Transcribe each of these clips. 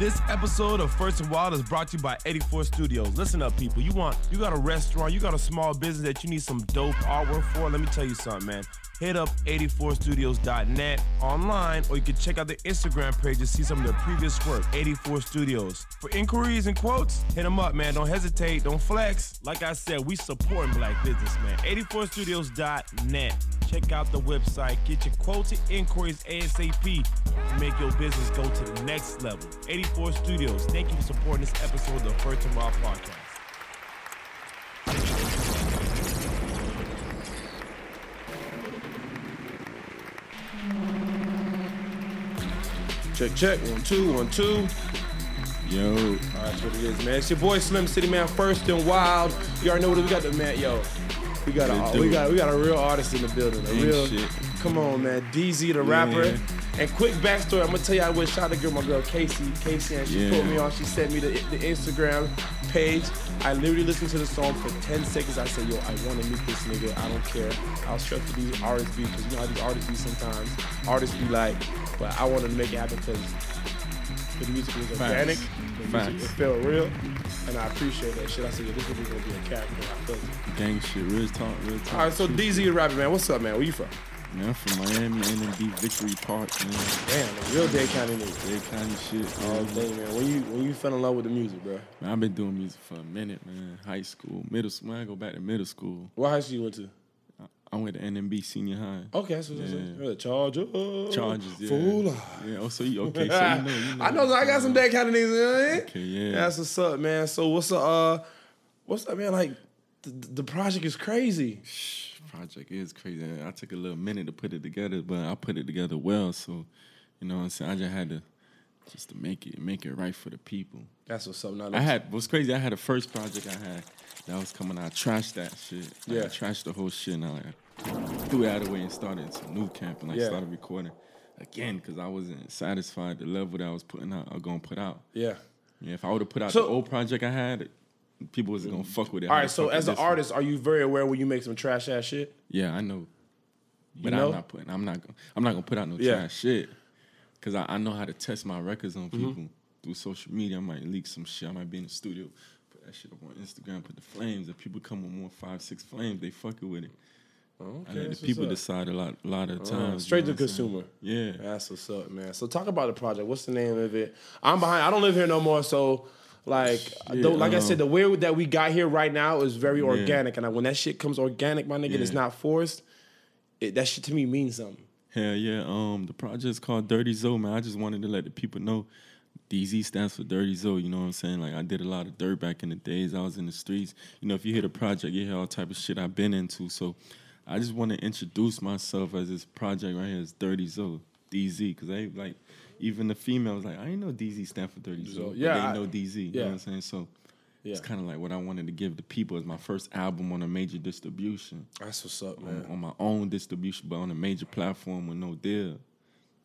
This episode of First and Wild is brought to you by 84 Studios. Listen up, people. You want you got a restaurant, you got a small business that you need some dope artwork for. Let me tell you something, man. Hit up 84studios.net online, or you can check out their Instagram page to see some of their previous work. 84 Studios. For inquiries and quotes, hit them up, man. Don't hesitate, don't flex. Like I said, we supporting black business, man. 84studios.net. Check out the website. Get your quotes and inquiries ASAP to make your business go to the next level. 84 Studios. Thank you for supporting this episode of the First and Wild podcast. Check, check. One, two, one, two. Yo, All right, that's what it is, man. It's your boy Slim City, man. First and wild. You already know what we got. The man, yo, we got Let's a do we got we got a real artist in the building. A Ain't real, shit. come on, man. DZ the rapper. Yeah. And quick backstory, I'm gonna tell you I wish shout out to girl, my girl Casey. Casey, and she Yeah. put me on. She sent me the, the Instagram page. I literally listened to the song for 10 seconds. I said, yo, I want to meet this nigga. I don't care. I'll stress to these artists be because you know how these artists be sometimes. Artists be like, but I want to make it happen because the music was organic. Music, Facts. it felt real. And I appreciate that shit. I said, yeah, this nigga gonna be a character. I felt it. gang shit, real talk, real talk. All right, so DZ the rapper, man. What's up, man? Where you from? Man, I'm from Miami, NMB Victory Park, man. Damn, real Dade County nigga. Dade County shit. All man. day, man. When you when you fell in love with the music, bro? Man, I've been doing music for a minute, man. High school, middle school. Man, I go back to middle school. What high school you went to? I went to NMB Senior High. Okay, that's what Yeah. yeah. Charger. Charges, yeah. Fool. Yeah. Oh, so you okay? So you know, you know. I know I got some Dade County niggas. You know I mean? Okay, yeah. That's what's up, man. So what's up? Uh, what's up, man? Like the, the project is crazy. Project is crazy. I took a little minute to put it together, but I put it together well. So, you know what I'm saying? I just had to just to make it make it right for the people. That's what's up. Now I had what's crazy. I had a first project I had that was coming out. I trashed that shit. Yeah. I trashed the whole shit. And I threw it out of the way and started some new camp and I Yeah. started recording again because I wasn't satisfied the level that I was putting out. I was gonna put out. yeah. Yeah, if I would have put out So- the old project I had, people wasn't gonna fuck with it. All right. the So as an this one? artist, are you very aware when you make some trash ass shit? yeah, I know. But know? I'm not putting. I'm not. I'm not gonna put out no Yeah. trash shit because I, I know how to test my records on Mm-hmm. people through social media. I might leak some shit. I might be in the studio, put that shit up on Instagram, put the flames. If people come with more five, six flames, they fucking with it. Okay. let that's the people decide a lot, a lot of Uh, times. straight you to know what consumer. Yeah. That's what's up, man. So talk about the project. What's the name of it? I'm behind. I don't live here no more, so like, Yeah, though, like I um, said, the way that we got here right now is very organic, and I, when that shit comes organic, my nigga, it's not forced. It, that shit to me means something. Hell yeah. Um, the project's called Dirty Zoe, man. I just wanted to let the people know. DZ stands for Dirty Zoe, you know what I'm saying? Like I did a lot of dirt back in the days. I was in the streets. You know, if you hear the project, you hear all type of shit I've been into. So I just want to introduce myself as this project right here is Dirty Zoe, DZ, because they like even the females like I didn't know DZ stand for Dirty Zoe. yeah, they know DZ. You yeah. know what I'm saying? So Yeah, it's kind of like what I wanted to give the people as my first album on a major distribution that's what's up, on, man. on my own distribution, but on a major platform with no deal.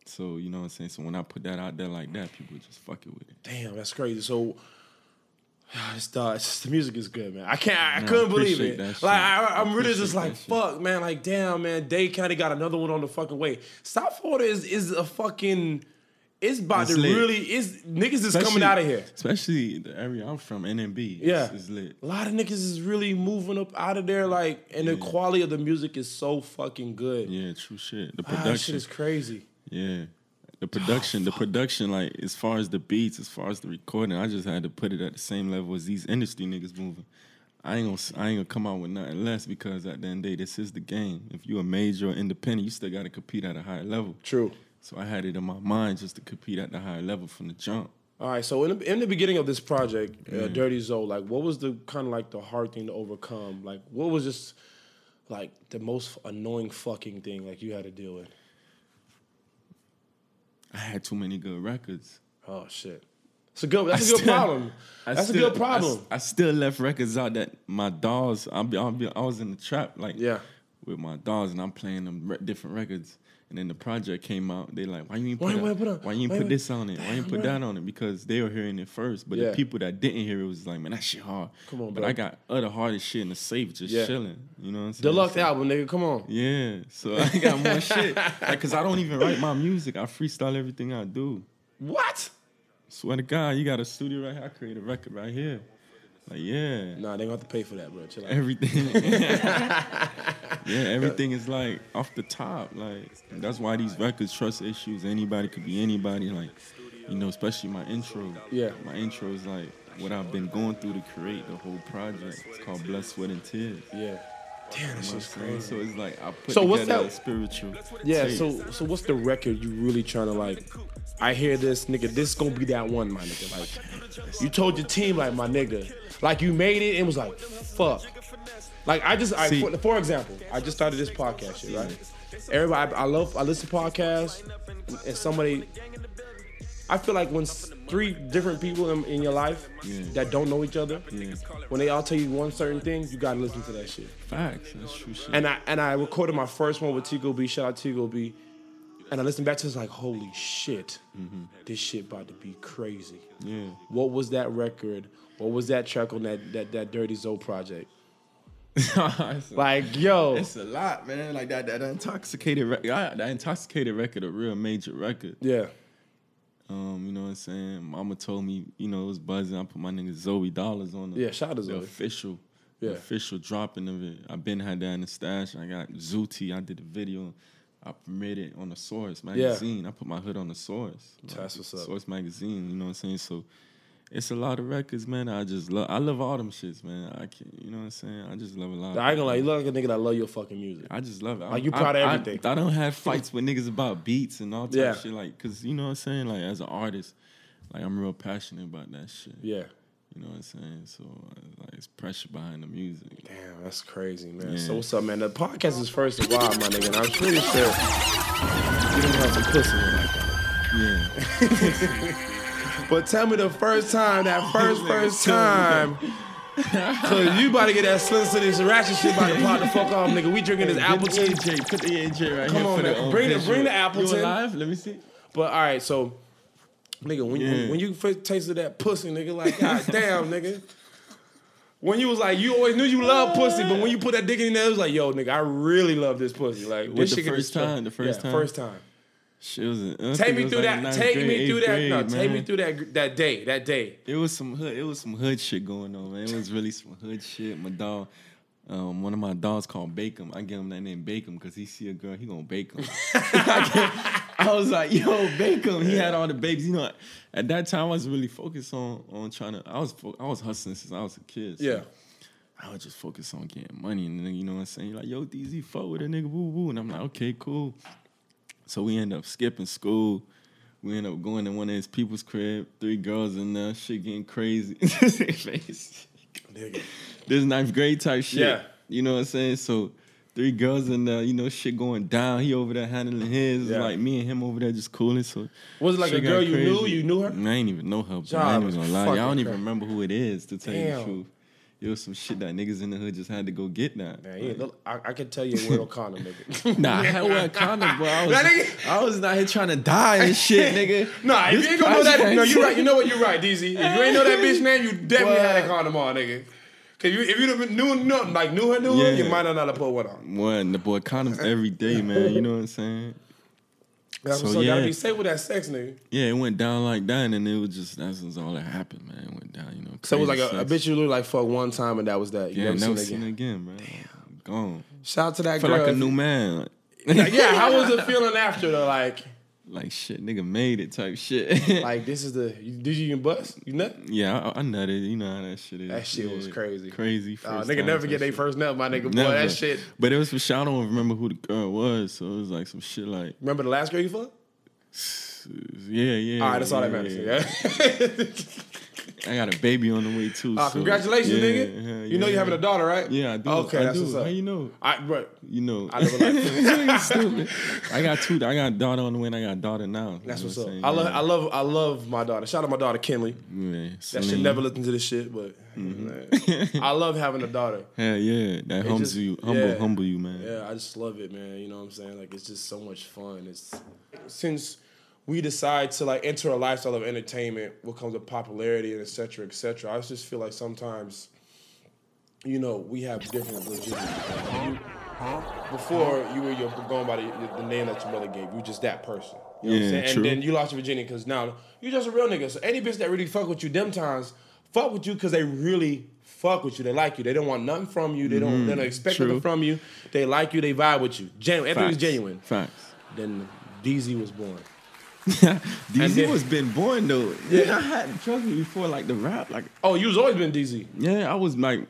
So you know what I'm saying. So when I put that out there like that, people just fucking with it. Damn, that's crazy. So. It's the, it's just- the music is good, man. I can't. I No, couldn't believe it. Like I, I'm really just like, that shit. fuck, man. Like, damn, man. Dade County got another one on the fucking way. South Florida is is a fucking. It's about It's to lit. really. It's niggas is coming out of here. Especially the area I'm from, NMB. It's, Yeah. it's lit. A lot of niggas is really moving up out of there, like, and the quality of the music is so fucking good. Yeah, true shit. The Ah, shit production. is crazy. yeah. The production, the production, like as far as the beats, as far as the recording, I just had to put it at the same level as these industry niggas moving. I ain't gonna, I ain't gonna come out with nothing less because at the end of the day, this is the game. If you a major or independent, you still got to compete at a higher level. True. So I had it in my mind just to compete at the higher level from the jump. All right, so in the, in the beginning of this project, uh, Dirty Zoe, like, what was the kind of like the hard thing to overcome? Like, what was just like the most annoying fucking thing like you had to deal with? I had too many good records. Oh shit, it's a good. That's I a good still- problem. I That's still- a good problem. I, I still left records out that my dogs. I'll be, I'll be, I was in the trap like Yeah. with my dogs, and I'm playing them re- different records. And then the project came out. They like, why you ain't put, ain't put a- why you ain't why put this on it? Why you ain't put that on it? Because they were hearing it first. But Yeah. the people that didn't hear it was like, man, that shit hard. Come on, But bro. I got other hardest shit in the safe, just Yeah. chilling. You know what I'm saying? Deluxe So- album, nigga. Come on. Yeah. So I got more shit. Like, cause I don't even write my music. I freestyle everything I do. What? Swear to God, you got a studio right here. I create a record right here. Like, yeah. Nah, they gonna have to pay for that, bro. Chill out. Everything. yeah, everything is like off the top. Like that's why these records trust issues. Anybody could be anybody. Like, you know, especially my intro. Yeah. My intro is like what I've been going through to create the whole project. It's called Blood, Sweat, and Tears. Yeah. Damn, that You know what I'm shit's saying? crazy. So it's like I put So what's that- a spiritual. Yeah, tape. so so what's the record you really trying to like? I hear this nigga, this gonna be that one, my nigga. Like you told your team, like my nigga, like you made it and was like, fuck. Like I just, I, for, for example, I just started this podcast shit, right? Everybody, I, I love, I listen to podcasts, and somebody, I feel like when three different people in, in your life Yeah. that don't know each other, Yeah. when they all tell you one certain thing, you gotta listen to that shit. Facts. That's true shit. And I and I recorded my first one with Tigo B. Shout out Tigo B. And I listened back to it's like, holy shit, mm-hmm. this shit about to be crazy. yeah. What was that record? What was that track on that that, that Dirty Zoe project? Like, yo, it's a lot, man. Like that, that intoxicated record. That intoxicated record, a real major record. yeah, Um, you know what I'm saying? Mama told me, you know, it was buzzing. I put my nigga Zoey Dollaz on the, yeah. Shout out the Zoe. official, Yeah. the official dropping of it. I been had that in the stash. I got Zooty. I did a video. I premiered it on the Source magazine. I put my hood on the Source. That's what's up. Source magazine. You know what I'm saying? So it's a lot of records, man. I just love. I love all them shits, man. I can not you know what I'm saying? I just love a lot. I ain't gonna lie, you look like a nigga that love your fucking music. I just love it. Like, you I- proud of I- everything. I, don't have fights with niggas about beats and all type Yeah. of shit. Like, cause you know what I'm saying. Like, as an artist, like I'm real passionate about that shit. Yeah. You know what I'm saying. So uh, like, it's pressure behind the music. Damn, that's crazy, man. Yeah. So what's up, man? The podcast is first a while, my nigga, and I'm pretty sure you didn't have some pussy like that. Yeah. But tell me the first time, that first first time. Cause you about to get that Slim City ratchet shit about to pop the fuck off, nigga. We drinking this Appleton. Put the AJ right Come here on, for man. the um, Bring the- bring the Appleton. You alive? Let me see. But all right, so nigga, when, Yeah. when, you first tasted that pussy, nigga, like god damn, nigga. When you was like, you always knew you loved pussy, but when you put that dick in there, it was like, yo, nigga, I really love this pussy. Like What, this the shit first time? The first yeah, time? First time. Take me through like that. Take grade, me through that. no, grade, take me through that that day. That day. It was some hood. It was some hood shit going on, man. It was really some hood shit. My dog, um, one of my dogs called Bacon. I give him that name Bacon because he see a girl, he gonna bake him. I was like, yo, Bacon. He had all the babies. You know, at that time I was really focused on on trying to. I was I was hustling since I was a kid. so Yeah. I was just focused on getting money, and then you know what I'm saying. you Like, yo, DZ, fuck with a nigga, woo woo, and I'm like, okay, cool. So we end up skipping school. We end up going to one of his people's crib. Three girls in there, shit getting crazy. This ninth grade type shit. Yeah. You know what I'm saying? So three girls in there, you know, shit going down. He over there handling his. Yeah. Like me and him over there just cooling. So Was it like a girl you knew? You knew her? I ain't even know her. Bro. I ain't even was gonna lie. I don't even remember who it is to tell you the truth. It was some shit that niggas in the hood just had to go get that. Man, you look, I, I can tell you a word condom, nigga. Nah, I wasn't condom, bro. I was, nigga. I was not here trying to die and shit, nigga. Nah, if This you ain't gonna know that, no, you right. You know what? You're right, DZ. If you ain't know that bitch name, you definitely had a condom on, nigga. Cause you, if you knew, knew, like knew her, knew her, you Yeah. might not know how to put one on. One, the boy condoms every day, man. You know what I'm saying? So, up. Gotta yeah. be safe with that sex, nigga. Yeah, it went down like that, and it was just that's just all that happened, man. It went down, you know. So it was like a, a bitch you look like fuck one time and that was that. You Yeah, never, never seen seen it it again. again, man. Gone. Shout out to that Felt girl. like a new man. Like, yeah, how was it feeling after though? Like, like shit, nigga made it type shit. like this is the. You, did you even bust? You nut? yeah, I, I nutted. You know how that shit is. That shit was Yeah, crazy. Crazy. Uh, first nigga time never get their first nut, my nigga. Boy, that shit. But it was for sure. I don't remember who the girl was, so it was like some shit like, Remember the last girl you fucked? yeah, yeah. All right, that's all that yeah, matters. Yeah. I got a baby on the way too. Ah, so, congratulations, yeah, nigga. yeah, You know yeah. you having a daughter, right? Yeah, I do. Okay, I that's do. what's up. How you know? I, bro, You know. I live a life. Stupid. I got two. I got a daughter on the way, and I got a daughter now. That's what's know up. I love, Yeah. I love, I love my daughter. Shout out my daughter Kinley. Yeah, That should never listen to this shit, but Mm-hmm. I love having a daughter. Hell yeah, that humbles just- you, humble, yeah. humble you, man. Yeah, I just love it, man. You know what I'm saying? Like it's just so much fun. It's since we decide to like enter a lifestyle of entertainment, what comes with popularity and et cetera, et cetera. I just feel like sometimes, you know, we have different legitimacy. Before you were your, going by the, the name that your mother gave, you just that person. You know what I'm Yeah, saying? true. And then you lost your virginity because now you're just a real nigga. So any bitch that really fuck with you them times, fuck with you because they really fuck with you. They like you. They don't want nothing from you. They don't. They don't expect Mm-hmm. True. nothing from you. They like you. They vibe with you. Genuine. Everything was genuine. Facts. Then DZ was born. DZ then- was been born though. Yeah, I had trust me before like the rap. Like Oh, you was always been DZ. yeah, I was like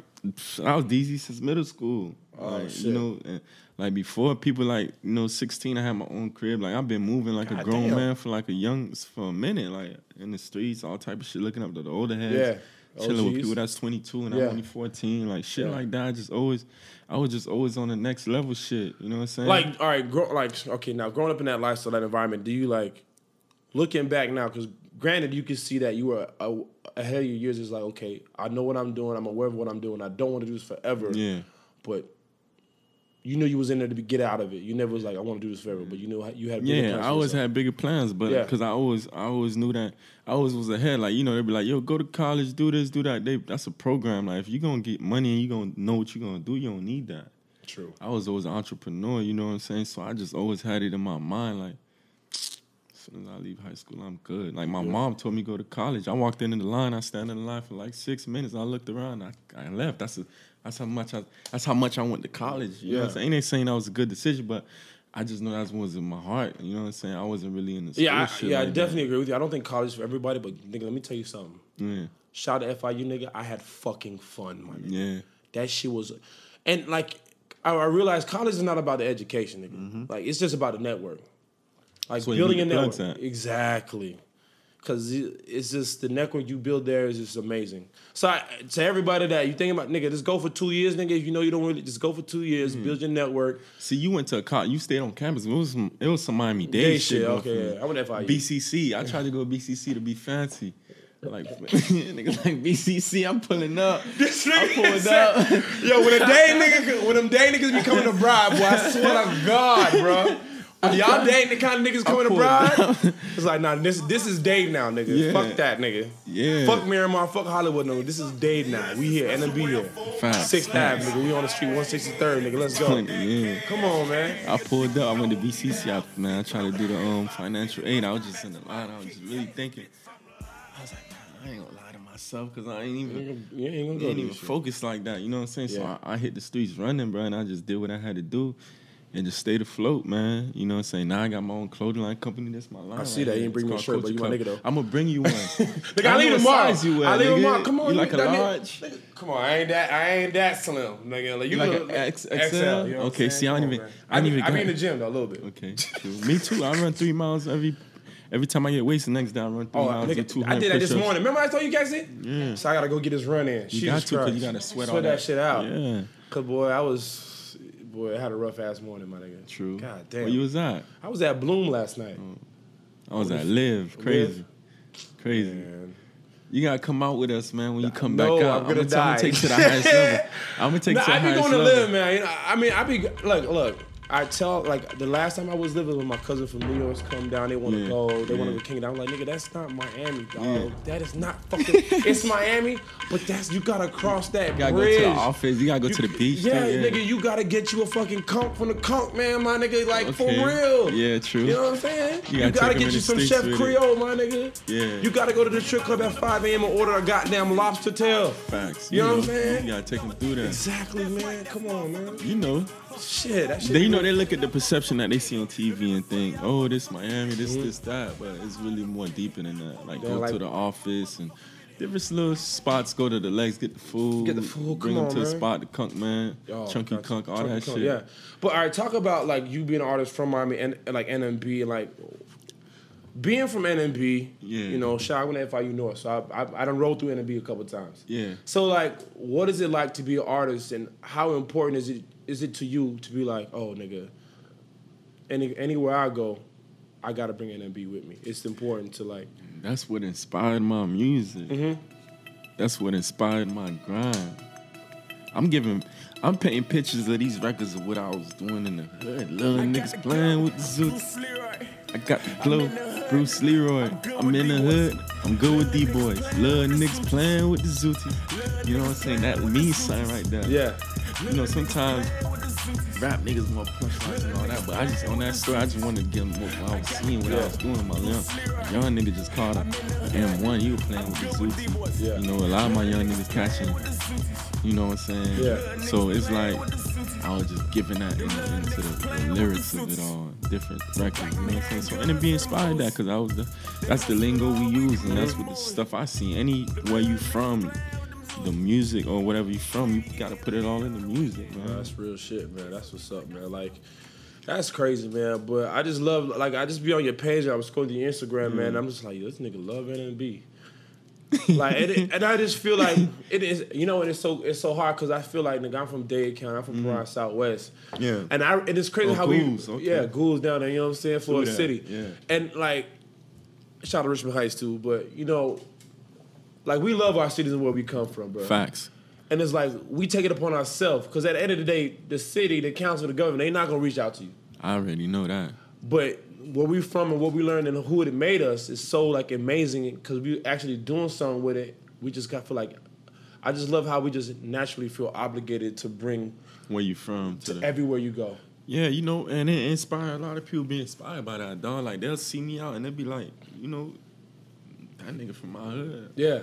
I was DZ since middle school. Oh, like, shit. You know, and, like before people like you know sixteen, I had my own crib. Like I've been moving like a grown damn. man for like a young for a minute. Like in the streets, all type of shit. Looking up to the older heads. Yeah. Chilling with OGs. people that's 22 and Yeah. I'm only 14, like shit Yeah. like that. I just always, I was just always on the next level shit. You know what I'm saying? Like, all right, grow, like, okay, now growing up in that lifestyle, that environment, do you like looking back now? Because granted, you can see that you were ahead of your years. Is like, okay, I know what I'm doing. I'm aware of what I'm doing. I don't want to do this forever. yeah. But you knew you was in there to be, get out of it. You never was like, I want to do this forever. But you knew how- you had. bigger Yeah, plans I always had bigger plans, but Yeah. because I always, I always knew that I always was ahead. Like you know, they'd be like, "Yo, go to college, do this, do that." They, that's a program. Like if you're gonna get money and you gonna know what you're gonna do, you don't need that. True. I was always an entrepreneur. You know what I'm saying? So I just always had it in my mind, like. Soon as I leave high school, I'm good. Like my mom told me go to college. I walked in, in the line. I stand in the line for like six minutes. I looked around. I, I left. That's a, that's how much I that's how much I went to college. You know what I'm Yeah. saying? Ain't saying that was a good decision, but I just know that was in my heart. You know what I'm saying? I wasn't really in the Yeah, I, yeah, I like definitely agree with you. I don't think college is for everybody, but nigga, let me tell you something. Yeah, Shout out to FIU, nigga. I had fucking fun, my nigga. yeah, That shit was, and like I, I realized college is not about the education, nigga. Mm-hmm. Like it's just about the network. Like you building a network, exactly. Because it's just the network you build there is just amazing. So I, to everybody that you think about, nigga, just go for two years, nigga. If you know you don't really, just go for two years, Mm-hmm. build your network. See, you went to a college. You stayed on campus. It was some. It was some Miami Dade Gay shit. okay, yeah. I went to FIU. BCC. I tried to go to BCC to be fancy. Like niggas like BCC. I'm pulling up. This I nigga pulled said- up. Yo, when a day nigga, when them day niggas be coming to bribe, boy, I swear to God, bro. Y'all dating the kind of niggas coming to pulled it's like, nah, this this is Dave now, nigga. Yeah. Fuck that, nigga. Yeah. Fuck Miramar, fuck Hollywood, no. This is Dave now. We here, NMB here. Facts, Sixth Ave, facts. nigga. We on the street, 163rd, nigga. Let's go. Yeah. Come on, man. I pulled up. I went to BCC. I, man, I tried to do the um financial aid. I was just in the line. I was just really thinking. I was like, man, I ain't gonna lie to myself because I ain't even. You ain't gonna I go ain't even focused like that, you know what I'm saying? So Yeah. I, I hit the streets running, bro, and I just did what I had to do and just stayed afloat, man. You know what I'm saying? Now I got my own clothing line company. That's my line. I see that. You didn't bring me a shirt, but you my nigga, though. I'm gonna bring you one. Nigga, I, leave know what tomorrow. you I leave tomorrow. Come on, You like a that large? nigga, come on, I ain't that. I ain't that slim, nigga. Like you, You like look- X- XL, XL? you know Okay, see, I don't even-. I don't even I be in the gym though a little bit. Okay. Me too. I run three miles every every time I get wasted. Next day I run three Oh, miles. nigga, two I did that this morning. Remember I told you guys it? Yeah. So I gotta go get this run in. You Jesus got to because Christ. you gotta sweat, Sweat all that shit out. Yeah, Cause boy, I was boy, I had a rough ass morning, my nigga. true. God damn. Where you was at? I was at Bloom last night. Mm. I was at LIV. Crazy, crazy. Man. You gotta come out with us, man. When you come No, back out, I'm gonna I'm gonna take you to the highest level. I'm gonna take Nah, you to the highest level. I be going to LIV, man. You know, I mean, I be look, look. I tell like the last time I was living with my cousin from New York's come down. They want to Yeah, go. They want to yeah. go King. I'm like, nigga, that's not Miami, dog. Yeah. That is not fucking. it's Miami, but that's you gotta cross that You gotta bridge. go to the office. You gotta go to the beach. Yeah, nigga, you gotta get you a fucking conch from the conch, man, my nigga. Like for real. Yeah, true. You know what I'm saying? You You, gotta gotta, get you some Chef it. Creole, my nigga. Yeah. You gotta go to the strip club at 5 a.m. and order a goddamn lobster tail. Facts. You know what I'm saying? You gotta take them through that. Exactly, man. Come on, man. You know, Shit, that shit. they you know they look at the perception that they see on TV and think, oh, this Miami, this Mm-hmm. this that, but it's really more deeper than that. Like go like- to the office and different little spots. Go to the legs, get the food, Get the food, bring come them on, to the man. spot, the kunk man, Oh, chunky kunk, all Chunky that Kunk, shit. Yeah, but all right, talk about like you being an artist from Miami and like NMB and like being from NMB. Yeah. You know, shout out to FIU North. So I I, I done rolled through NMB a couple times. Yeah. So like, what is it like to be an artist, and how important is it is it to you to be like, oh nigga, any anywhere I go, I gotta bring NMB with me. It's important to like. That's what inspired my music. Mm-hmm. That's what inspired my grind. I'm giving, I'm painting pictures of these records of what I was doing in the hood. Little niggas playing with the Zoots. I got the glow, Bruce Leroy. I'm in the hood. I'm good with D boys. Little niggas playing with the Zooties. You know what I'm saying? That means something right there. Yeah. You know, sometimes rap niggas more punchlines and all that. But I just on that story, I just wanted to get more what I was seeing, what I was doing. in My young, young nigga just caught a M1. You were playing with the Zuki. Yeah. You know, a lot of my young niggas catching. You know what I'm saying? Yeah. So it's like I was just giving that in, into the, the lyrics of it all, different records. You know what I'm saying? So and it be inspired that because I was the that's the lingo we use and that's what the stuff I see. Anywhere you from, the music or whatever you from, you gotta put it all in the music, man. That's real shit, man. That's what's up, man. Like, that's crazy, man. But I just love, like, I just be on your page. I was scrolling your Instagram, man. And I'm just like, this nigga love NMB. like, and, it, and I just feel like it is, you know, and it's so it's so hard because I feel like nigga, I'm from Dade County, I'm from mm-hmm. Brown Southwest, Yeah. and I and it's crazy Oh, how Goulds, we, okay. yeah, Goulds down there, you know what I'm saying, Florida City, yeah. and like, shout out to Richmond Heights too, but you know, like we love our cities and where we come from, bro. Facts. And it's like we take it upon ourselves because at the end of the day, the city, the council, the government, they not gonna reach out to you. I already know that. But where we from and what we learned and who it made us is so like amazing because we actually doing something with it. We just got feel like I just love how we just naturally feel obligated to bring Where you from to the everywhere you go. Yeah, you know, and it inspire a lot of people be inspired by that, dog. Like they'll see me out and they'll be like, you know, that nigga from my hood. Yeah.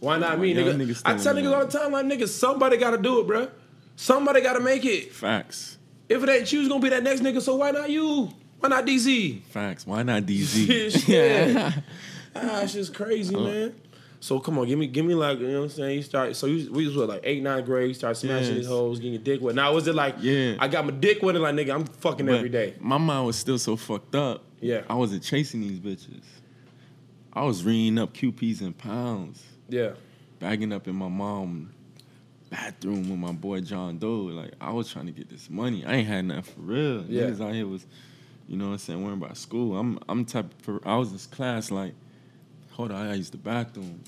Why not me, Young nigga? I tell niggas all the time, like niggas, somebody got to do it, bruh. Somebody got to make it. Facts. If it ain't you, it's gonna be that next nigga. So why not you? Why not DZ? Facts. Why not DZ? yeah. ah, it's just crazy, Uh. man. So come on, give me, give me like you know what I'm saying. You start, so you, we was what like eight, nine grade. You start smashing Yes. these hoes, getting your dick wet. Now was it like, Yeah. I got my dick wet and like nigga, I'm fucking But every day. My mind was still so fucked up. Yeah. I wasn't chasing these bitches. I was ringing up QPs and pounds, Yeah, bagging up in my mom bathroom with my boy John Doe. Like I was trying to get this money. I ain't had nothing for real. Yeah. Niggas out here was, you know what I'm saying, worrying about school. I'm I'm type of, I was this class like, hold on, I use the bathroom.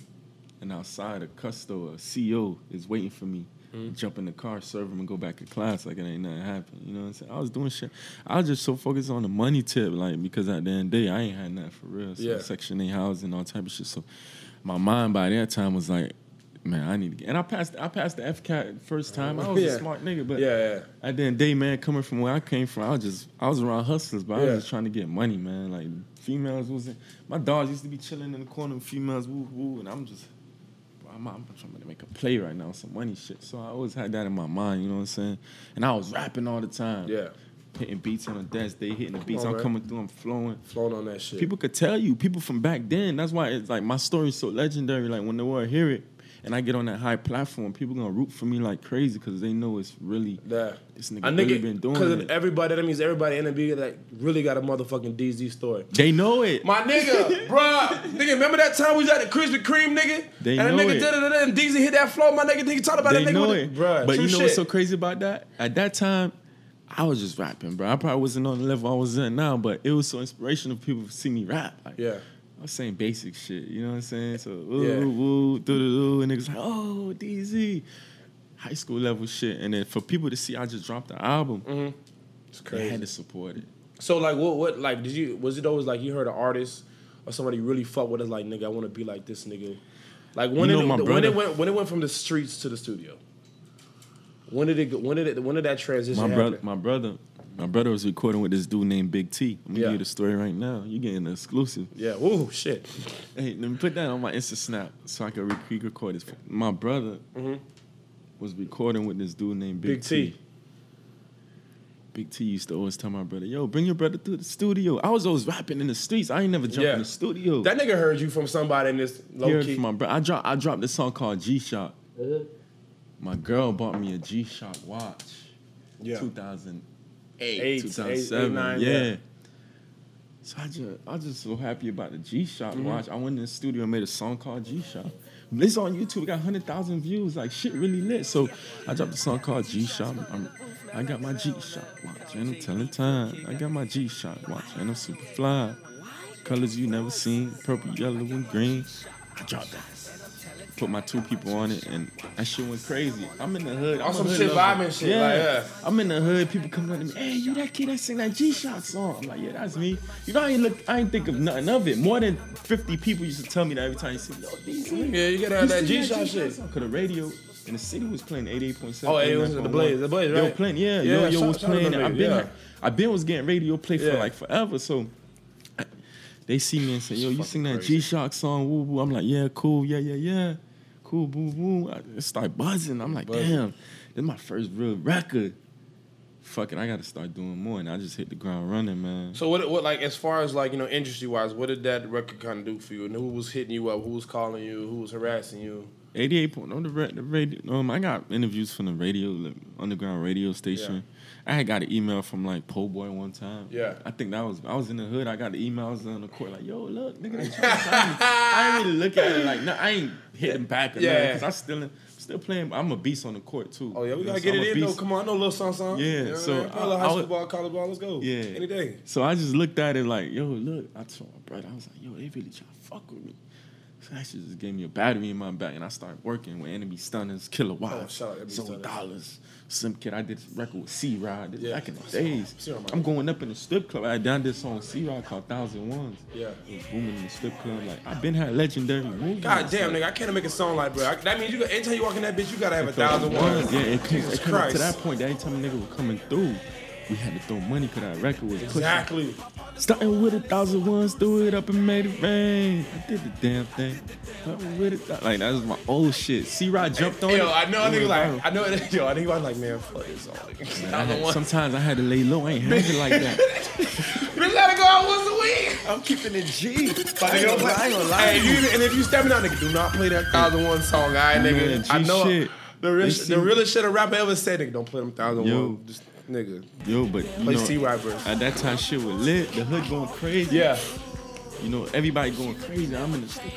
And outside a custo, a CEO is waiting for me. Mm-hmm. Jump in the car, serve him, and go back to class like it ain't nothing happened. You know what I'm saying? I was doing shit. I was just so focused on the money tip, like because at the end of the day, I ain't had nothing for real. So Yeah. Section 8 housing, all type of shit. So my mind by that time was like, man, I need to get. And I passed. I passed the FCAT first time. I was Yeah. a smart nigga, but yeah, yeah. at the end day, man, coming from where I came from, I was just I was around hustlers, but I Yeah. was just trying to get money, man. Like females wasn't my dogs used to be chilling in the corner with females, woo woo, and I'm just I'm, I'm trying to make a play right now, some money shit. So I always had that in my mind, you know what I'm saying? And I was rapping all the time. Yeah. Hitting beats on the desk, they hitting the beats, on, I'm man. coming through, I'm flowing. Flown on that shit. People could tell you, people from back then. That's why it's like my story's so legendary. Like when the world hear it, and I get on that high platform, people gonna root for me like crazy because they know it's really yeah. this nigga I really been doing because it. everybody, that means everybody in the NMB like really got a motherfucking DZ story. They know it. My nigga, bruh, nigga, remember that time we was at the Krispy Kreme, nigga? They and know nigga it. did it, and DZ hit that floor. My nigga, nigga talk about they that nigga know it, bruh. But you know shit. what's so crazy about that? At that time, I was just rapping, bro. I probably wasn't on the level I was in now, but it was so inspirational for people to see me rap. Like, Yeah. I was saying basic shit, you know what I'm saying? So, ooh, Yeah. woo, doo, doo, doo, and niggas like, oh, DZ. High school level shit. And then for people to see I just dropped the album, mm-hmm. It's crazy. they had to support it. So like, what, what, like, did you? Was it always like you heard an artist or somebody really fuck with us? Like, nigga, I want to be like this nigga. Like when You it know my when it went when it went from the streets to the studio. When did it? When did it? When did that transition My happen? brother, my brother, my brother was recording with this dude named Big T. I'm gonna Yeah. give you the story right now. You're getting the exclusive. Yeah. Ooh, shit. Hey, let me put that on my Insta Snap so I can re- record this. My brother Mhm. was recording with this dude named Big, Big T. Big T used to always tell my brother, "Yo, bring your brother to the studio." I was always rapping in the streets. I ain't never jumped Yeah. in the studio. That nigga heard you from somebody in this low Heard key. from my brother. I dropped. I dropped this song called G Shock. My girl bought me a G Shock watch. yeah. 2008, Eight, 2007. eight, nine, yeah. yeah. So I just, I was just so happy about the G Shock Mm-hmm. watch. I went in the studio and made a song called G Shock. This on YouTube. It got 100,000 views. Like, shit really lit. So I dropped a song called G Shock. I got my G Shock watch and I'm telling time. I got my G Shock watch and I'm super fly. Colors you never seen, purple, yellow, and green. I dropped that. Put my two people on it and that shit went crazy. I'm in the hood. I'm some shit vibing shit, like, yeah. I'm in the hood. People come up to me, hey, you that kid that sing that G Shock song. I'm like, yeah, that's me. You know, I ain't look, I ain't think of nothing of it. More than 50 people used to tell me that every time you see, yo, DZ. Yeah, you gotta have that sing G-Shock shit. Cause the radio, and the city was playing 88.7. Oh, it was the Blaze, the Blaze, They were playing, yeah. Yeah, Yo Yo was playing. I've been, yeah. I've been was getting radio play for Yeah. like forever. So they see me and say, "Yo, you sing that. G Shock song?" Woo woo. I'm like, "Yeah, cool. Yeah, yeah, yeah, cool. Boo boo." I just start buzzing. I'm like, Buzzing. "Damn, this is my first real record." Fuck it, I got to start doing more, and I just hit the ground running, man. So what, what like as far as like you know industry wise, what did that record kind of do for you? And who was hitting you up? Who was calling you? Who was harassing you? 88 point on the, the radio. Um, I got interviews from the radio, like, underground radio station. I had got an email from like Poe Boy one time. Yeah. I think that was I was in the hood. I got the emails on the court like, yo, look, nigga, they trying to sign me. I ain't really look at it like, no, I ain't hitting back or Yeah. yeah. because I still in, still playing. I'm a beast on the court too. Oh yeah, we gotta so get it in though. Come on, I know little song song. Yeah, you know so I mean? Play a little I- high I school would- ball, college ball. Let's go. Yeah. any day. So I just looked at it like, yo, look. I told my brother, I was like, yo, they really trying to fuck with me. So I actually just gave me a battery in my back, and I started working with Enemy Stunners, Killer Wives, Oh, shout out Enemy Zoe Stunners. Dollars, some kid. I did record with C Rod Yeah. back in the days. I'm going up in the strip club. I done this song C Rod called Thousand Ones. Yeah. It was booming in the strip club. Like I've been had legendary movies. God damn, nigga, I can't make a song like bro. I, that means you anytime you walk in that bitch, you gotta have a thousand ones. Yeah, it came, Jesus it came to that point. That anytime a nigga was coming through, we had to throw money because that record was pushing. Exactly. Starting with a thousand ones, threw it up and made it rain. I did the damn thing. Starting with it, like that was my old shit. C Rod jumped on it. Yo, I know nigga like viral. I know it. Yo, I think I was like, man, fuck this song. I had- sometimes I had to lay low. I ain't have it like that. Bitch, it go out once a week. I'm keeping it G. But nigga, don't play. I ain't gonna lie. Hey, you, and if you stepping out, nigga, do not play that thousand one song, all right, nigga. Man, I know shit. the real, They sh- see- the realest shit a rapper ever said, nigga. Don't play them thousand Yo. one. Just nigga, Yo, but you play know, C Rap at that time shit was lit. The hood going crazy. Yeah. You know, everybody going crazy. I'm in the stick.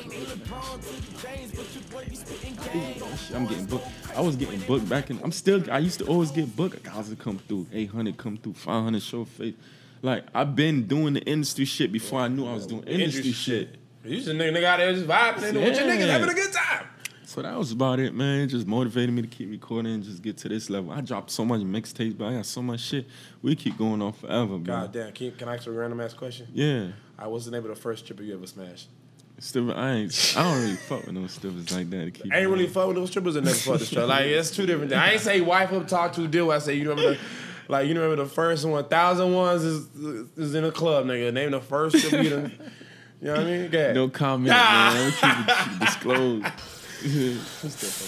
I'm getting booked. I was getting booked back in. I'm still. I used to always get booked. A thousand come through, eight hundred come through, five hundred show face. Like I've been doing the industry shit before I knew I was doing industry, Industry shit. You just a nigga, nigga out there just vibing and with your niggas having a good. So that was about it, man. It just motivated me to keep recording and just get to this level. I dropped so much mixtapes, but I got so much shit. We keep going on forever, bro. God damn, can, can I ask you a random ass question? Yeah. I was the name of the first stripper you ever smashed? Still, I ain't. I don't really fuck with no strippers like that. To keep I ain't really real. fuck with no strippers and never fuck the stripper. Like it's two different things. I ain't say wife up talk to deal. I say you remember the, like you remember the first one. Thousand ones is is in a club, nigga. Name the first stripper you done. You know what I mean? Yeah. No comment, man. We keep it keep it disclosed. Mm-hmm.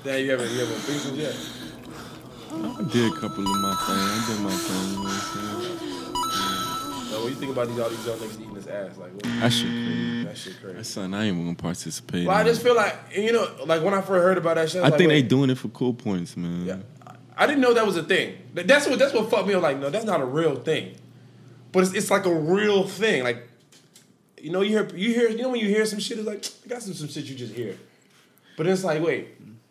Damn, you ever you ever. I did a couple of my thing. I did my thing. You know what I'm saying? What you think about these all these young niggas eating this ass? Like what, That shit crazy. that shit crazy. That's something I ain't even gonna participate. Well, I in. just feel like you know, like when I first heard about that shit, I, I was think like, they wait, doing it for cool points, man. Yeah. I didn't know that was a thing. That- That's what that's what fucked me up. Like, no, that's not a real thing. But it's, it's like a real thing. Like, you know, you hear you hear you know when you hear some shit, it's like I got some some shit you just hear. But it's like, wait,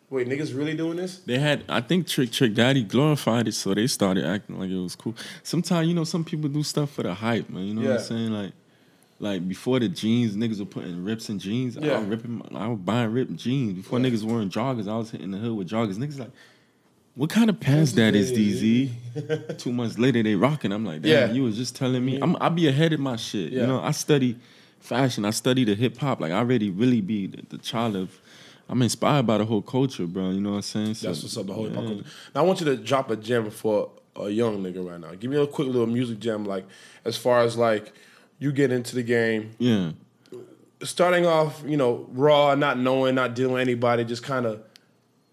wait, niggas really doing this? They had, I think Trick Trick Daddy glorified it, so they started acting like it was cool. Sometimes, you know, some people do stuff for the hype, man. You know what Yeah. I'm saying? Like, like before the jeans, niggas were putting rips in jeans. I Yeah. was ripping, my- I was buying ripped jeans. Before Yeah. niggas wearing joggers, I was hitting the hood with joggers. Niggas like, what kind of pants that is, DZ? Two months later, they rocking. I'm like, damn, Yeah. you was just telling me. I'm, I be ahead of my shit. Yeah. You know, I study fashion. I study the hip hop. Like, I already really be the, the child of. I'm inspired by the whole culture, bro. You know what I'm saying? So, That's what's up. The whole yeah. Now I want you to drop a gem for a young nigga right now. Give me a quick little music gem, like as far as like you get into the game, Yeah. starting off, you know, raw, not knowing, not dealing with anybody, just kind of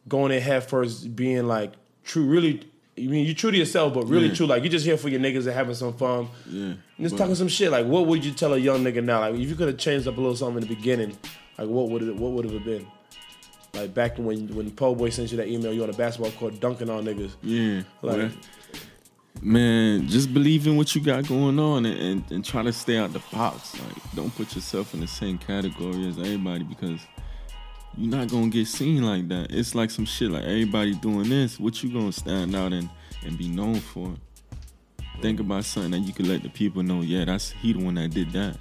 going in head first, being like true, really. I mean, you true to yourself, but really Yeah. true. Like you just here for your niggas and having some fun. Yeah. And just But- talking some shit. Like, what would you tell a young nigga now? Like, if you could have changed up a little something in the beginning, like, what would it? What would have been? Like back when when Poe Boy sent you that email, you on a basketball court dunking on niggas. Yeah. Like- well, man, just believe in what you got going on and, and, and try to stay out the box. Like, don't put yourself in the same category as everybody because you're not gonna get seen like that. It's like some shit like everybody doing this. What you gonna stand out and, and be known for? Think about something that you could let the people know, yeah, that's he the one that did that.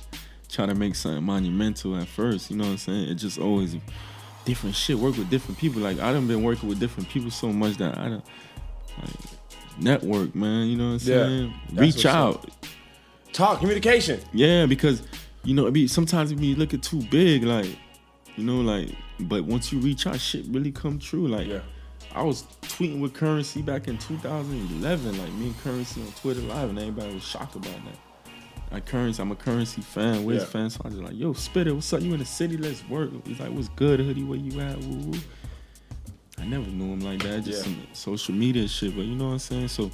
Try to make something monumental at first, you know what I'm saying? It just always different shit. Work with different people. Like I done been working with different people so much that I don't like network, man. You know what I'm saying? that's Reach out. Talk communication. Yeah, because you know, it be sometimes if you look at too big, like you know, like But once you reach out, shit really come true. Like Yeah. I was tweeting with Currency back in 2011. Like me and Currency on Twitter Live, and everybody was shocked about that. Like Currency, I'm a Currency fan, Wiz Yeah. fan, so I was just like, "Yo, Spitta, what's up? You in the city? Let's work." He's like, "What's good, hoodie? Where you at?" Woo woo. I never knew him like that, just Yeah. some social media shit. But you know what I'm saying? So,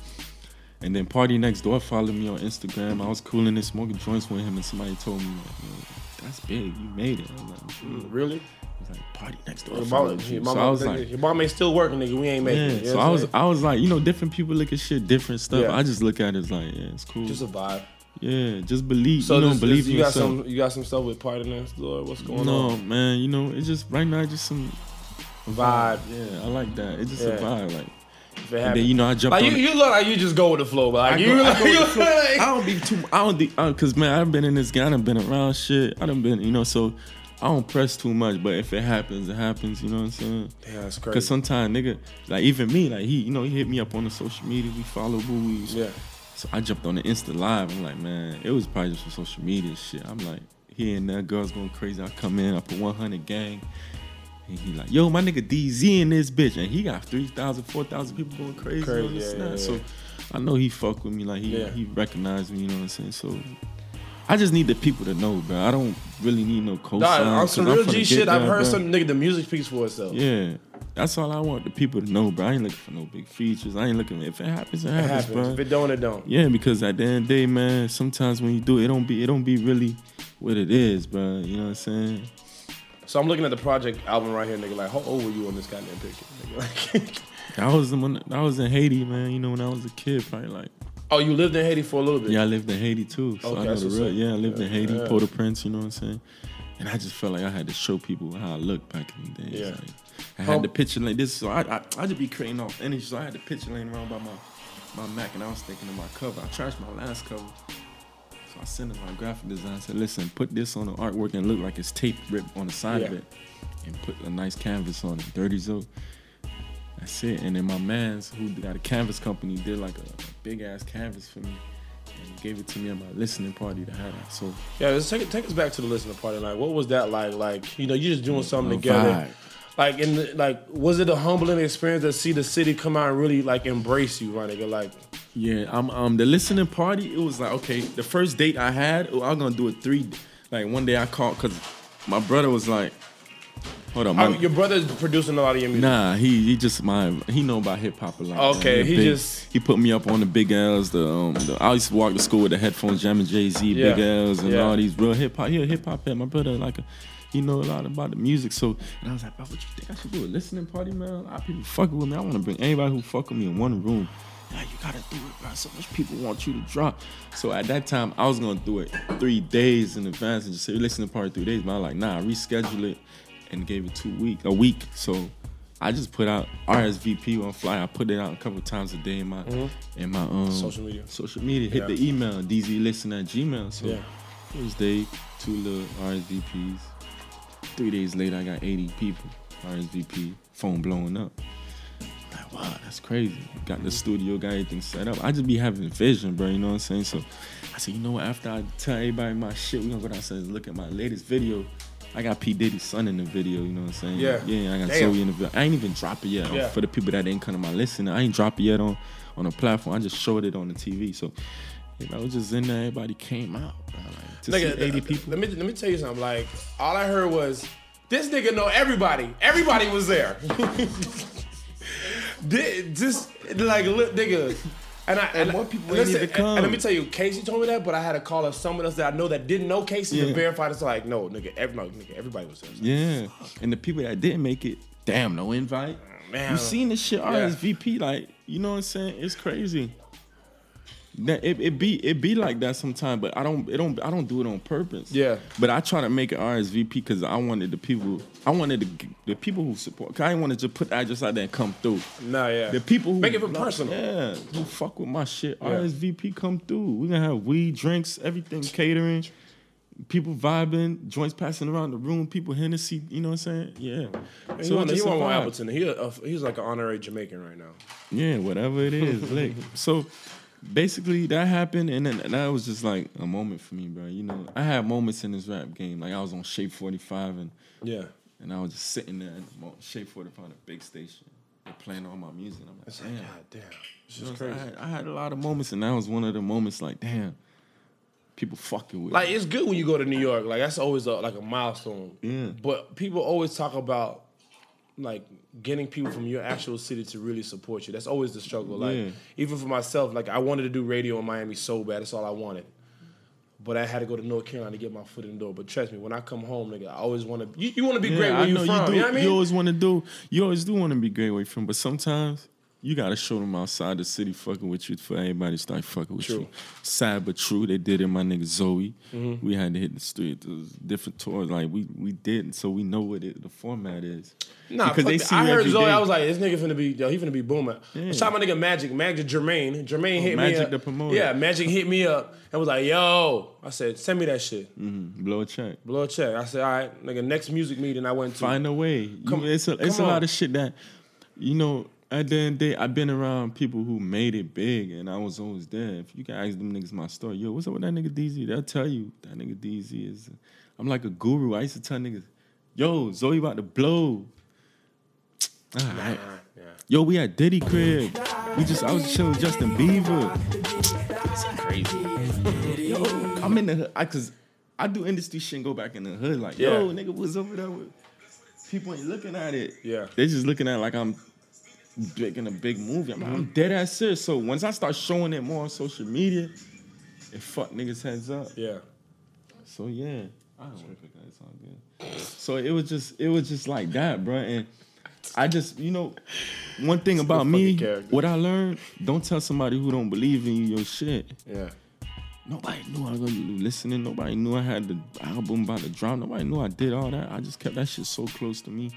and then Party Next Door followed me on Instagram. I was cooling and smoking joints with him, and somebody told me, like, Yo, "That's big. You made it." Like, "Shit." Really? Like, "Party Next Door." Your followed mom, you." your So I was like, your mom ain't still working, nigga. We ain't making yeah, it. You so I was I'm was like, you know, different people look at shit, different stuff. Yeah. I just look at it as like, yeah, it's cool. just a vibe. yeah, just believe. So you know, this, believe you got yourself. some you got some stuff with Party Next Door. What's going no, on? man, you know, it's just right now, just some Vibe. Yeah, I like that. It's just Yeah. a vibe. Like, If it and then you know, I jumped like you, you look like you just go with the flow, but like I you, go- like, with you flow. like- I don't be too. I don't be uh, because man, I've been in this game. I've been around shit. I done been, you know, so I don't press too much. But if it happens, it happens. You know what I'm saying? Yeah, that's crazy. Cause sometimes nigga, like even me, like he, you know, he hit me up on the social media. We follow Bowie. Yeah. So I jumped on the Insta live. I'm like, man, it was probably just for social media shit. I'm like, here and there, girls going crazy. I come in, I put 100 gang. And he like, yo, my nigga DZ in this bitch. And he got 3,000, 4,000 people going crazy, Crazy, on the yeah, snap. yeah, So. I know he fuck with me. Like, he, Yeah. he recognized me, you know what I'm saying? So I just need the people to know, bro. I don't really need no cosign. Nah, on some real G shit, I've heard bro. some nigga. The music speaks for itself. Yeah. That's all I want the people to know, bro. I ain't looking for no big features. I ain't looking if it happens, it It happens, happens. bro. If it don't, it don't. Yeah, because at the end of the day, man, sometimes when you do it, it don't be it don't be really what it is, bro. You know what I'm saying? So I'm looking at the project album right here, nigga. Like, how old were you on this goddamn picture? Nigga? Like, I was when I was in Haiti, man. You know, when I was a kid, probably like oh, you lived in Haiti for a little bit. yeah, I lived in Haiti too. So Okay, I know the real. Yeah, I lived in Haiti, yeah. Port-au-Prince. You know what I'm saying? And I just felt like I had to show people how I looked back in the days. Yeah. Like, I had the oh. picture like this, so I I, I just be creating off energy. So I had the picture laying around by my my Mac, and I was thinking of my cover. I trashed my last cover. So I sent it to my graphic designer. Said, "Listen, put this on the artwork and look like it's tape ripped on the side of it, and put a nice canvas on it, Dirty Zoe." That's it. And then my man's who got a canvas company did like a, big ass canvas for me, and gave it to me at my listening party to have that. So Yeah, let's take it, take us back to the listening party. Like, what was that like? Like, you know, you just doing something together. vibe. Like, in the, like, was it a humbling experience to see the city come out and really like embrace you, right, nigga? Like, Yeah, I'm um the listening party. It was like okay, the first date I had, oh, I'm gonna do it three. Like one day I called because my brother was like, hold on, my, your brother's producing a lot of your music. nah, he he just my he know about hip hop a lot. Okay, man. he big- just- he put me up on the big L's. The um, the, I used to walk to school with the headphones, jamming Jay Z, Yeah, big L's, and yeah. all these real hip hop. He a hip hop head. My brother like a. He know a lot about the music, so and I was like, bro, what you think I should do a listening party, man? A lot of people fucking with me. I want to bring anybody who fuck with me in one room. Yeah, you gotta do it, bro. So much people want you to drop. So at that time, I was gonna do it three days in advance and just say listening party three days. But I was like, nah, reschedule it and gave it two week a week. So I just put out RSVP on fly. I put it out a couple times a day in my in my um Mm-hmm. Social media. Social media. Hit Yeah. the email dzlisten at gmail. So Yeah. first day, two little RSVPs. Three days later, I got 80 people RSVP. Phone blowing up. Like, wow, that's crazy. Got the studio, got everything set up. I just be having vision, bro. You know what I'm saying? So I said, you know what? After I tell everybody my shit, we gonna go downstairs and look at my latest video. I got P Diddy's son in the video. You know what I'm saying? Yeah. yeah. I got Damn. Zoe in the video. I ain't even drop it yet. Yeah. For the people that didn't come to my listener, I ain't drop it yet on on a platform. I just showed it on the TV. So. I was just in there. Everybody came out. Like, to Nigga, see uh, 80 th- people. Let me let me tell you something. Like, all I heard was this nigga know everybody. Everybody was there. Thi- Just like li- nigga. And, I, and, more people listen, ain't even come. And, let me tell you, Casey told me that, but I had to call up someone else that I know that didn't know Casey to Yeah. verify this. Like, no, nigga, every, no, nigga, everybody was there. Yeah, and the people that didn't make it, damn, no invite. Man. you seen this shit Yeah. RSVP? Like, you know what I'm saying? It's crazy. That it, it be it be like that sometimes, but I don't it don't I don't do it on purpose. Yeah. but I try to make it RSVP because I wanted the people I wanted the, the people who support. I didn't want to just put just out there and come through. Nah, yeah. The people who Make it personal. yeah, who fuck with my shit. Yeah. RSVP come through. We gonna have weed, drinks, everything, catering, people vibing, joints passing around the room, people Hennessy. You know what I'm saying? Yeah. He So he won. Appleton. He a, he's like an honorary Jamaican right now. Yeah, whatever it is. like, so basically that happened and then that was just like a moment for me, bro. You know, I had moments in this rap game. Like I was on Shade 45 and Yeah. and I was just sitting there in the Shade 45, a big station, and playing all my music. I'm like, damn. like, God damn. This You is crazy. I, had, I had a lot of moments, and that was one of the moments. Like, damn, people fucking with. Like me. it's good when you go to New York. Like that's always a, like a milestone. Yeah. But people always talk about like getting people from your actual city to really support you. That's always the struggle. Like Yeah. even for myself, like I wanted to do radio in Miami so bad. That's all I wanted. But I had to go to North Carolina to get my foot in the door. But trust me, when I come home, nigga, I always want to. You, you want to be Yeah, great where I you know from. you do. You know what I mean? always want to do. You always do want to be great where you from, but sometimes you gotta show them outside the city fucking with you for everybody to start fucking with True. you. Sad but true. They did it. My nigga Zoey. Mm-hmm. We had to hit the street. Different tours. Like we we did, so we know what it, the format is. Nah, because they see I heard Zoey. day. I was like, this nigga finna be, yo, he finna be booming. Yeah. Oh, Shout out my nigga Magic, Magic Jermaine. Jermaine hit me Magic up. the promoter. Yeah, Magic hit me up and was like, yo. I said, send me that shit. Mhm. Blow a check. Blow a check. I said, all right, nigga, next music meeting I went to. Find a way. You- Come- it's a, it's a lot of shit that, you know, at the end of the day, I've been around people who made it big and I was always there. If you can ask them niggas my story, yo, what's up with that nigga DZ? They'll tell you that nigga DZ is, I'm like a guru. I used to tell niggas, yo, Zoey about to blow. All right. Yeah. Yo, we at Diddy crib. We just, I was chilling with Justin Bieber. crazy. yo, I'm in the hood. I, Cause I do industry shit and go back in the hood. Like, yo, nigga, what's over there with people ain't looking at it. Yeah. They just looking at it like I'm big in a big movie. I'm, like, I'm mm. dead ass serious. So once I start showing it more on social media, it fuck niggas heads up. Yeah. So yeah. I don't want to pick that. All good. So it was just it was just like that, bro. And I just you know one thing about me, character. what I learned, don't tell somebody who don't believe in you your shit. Yeah. Nobody knew I was gonna be listening. Nobody knew I had the album about to drop. Nobody knew I did all that. I just kept that shit so close to me.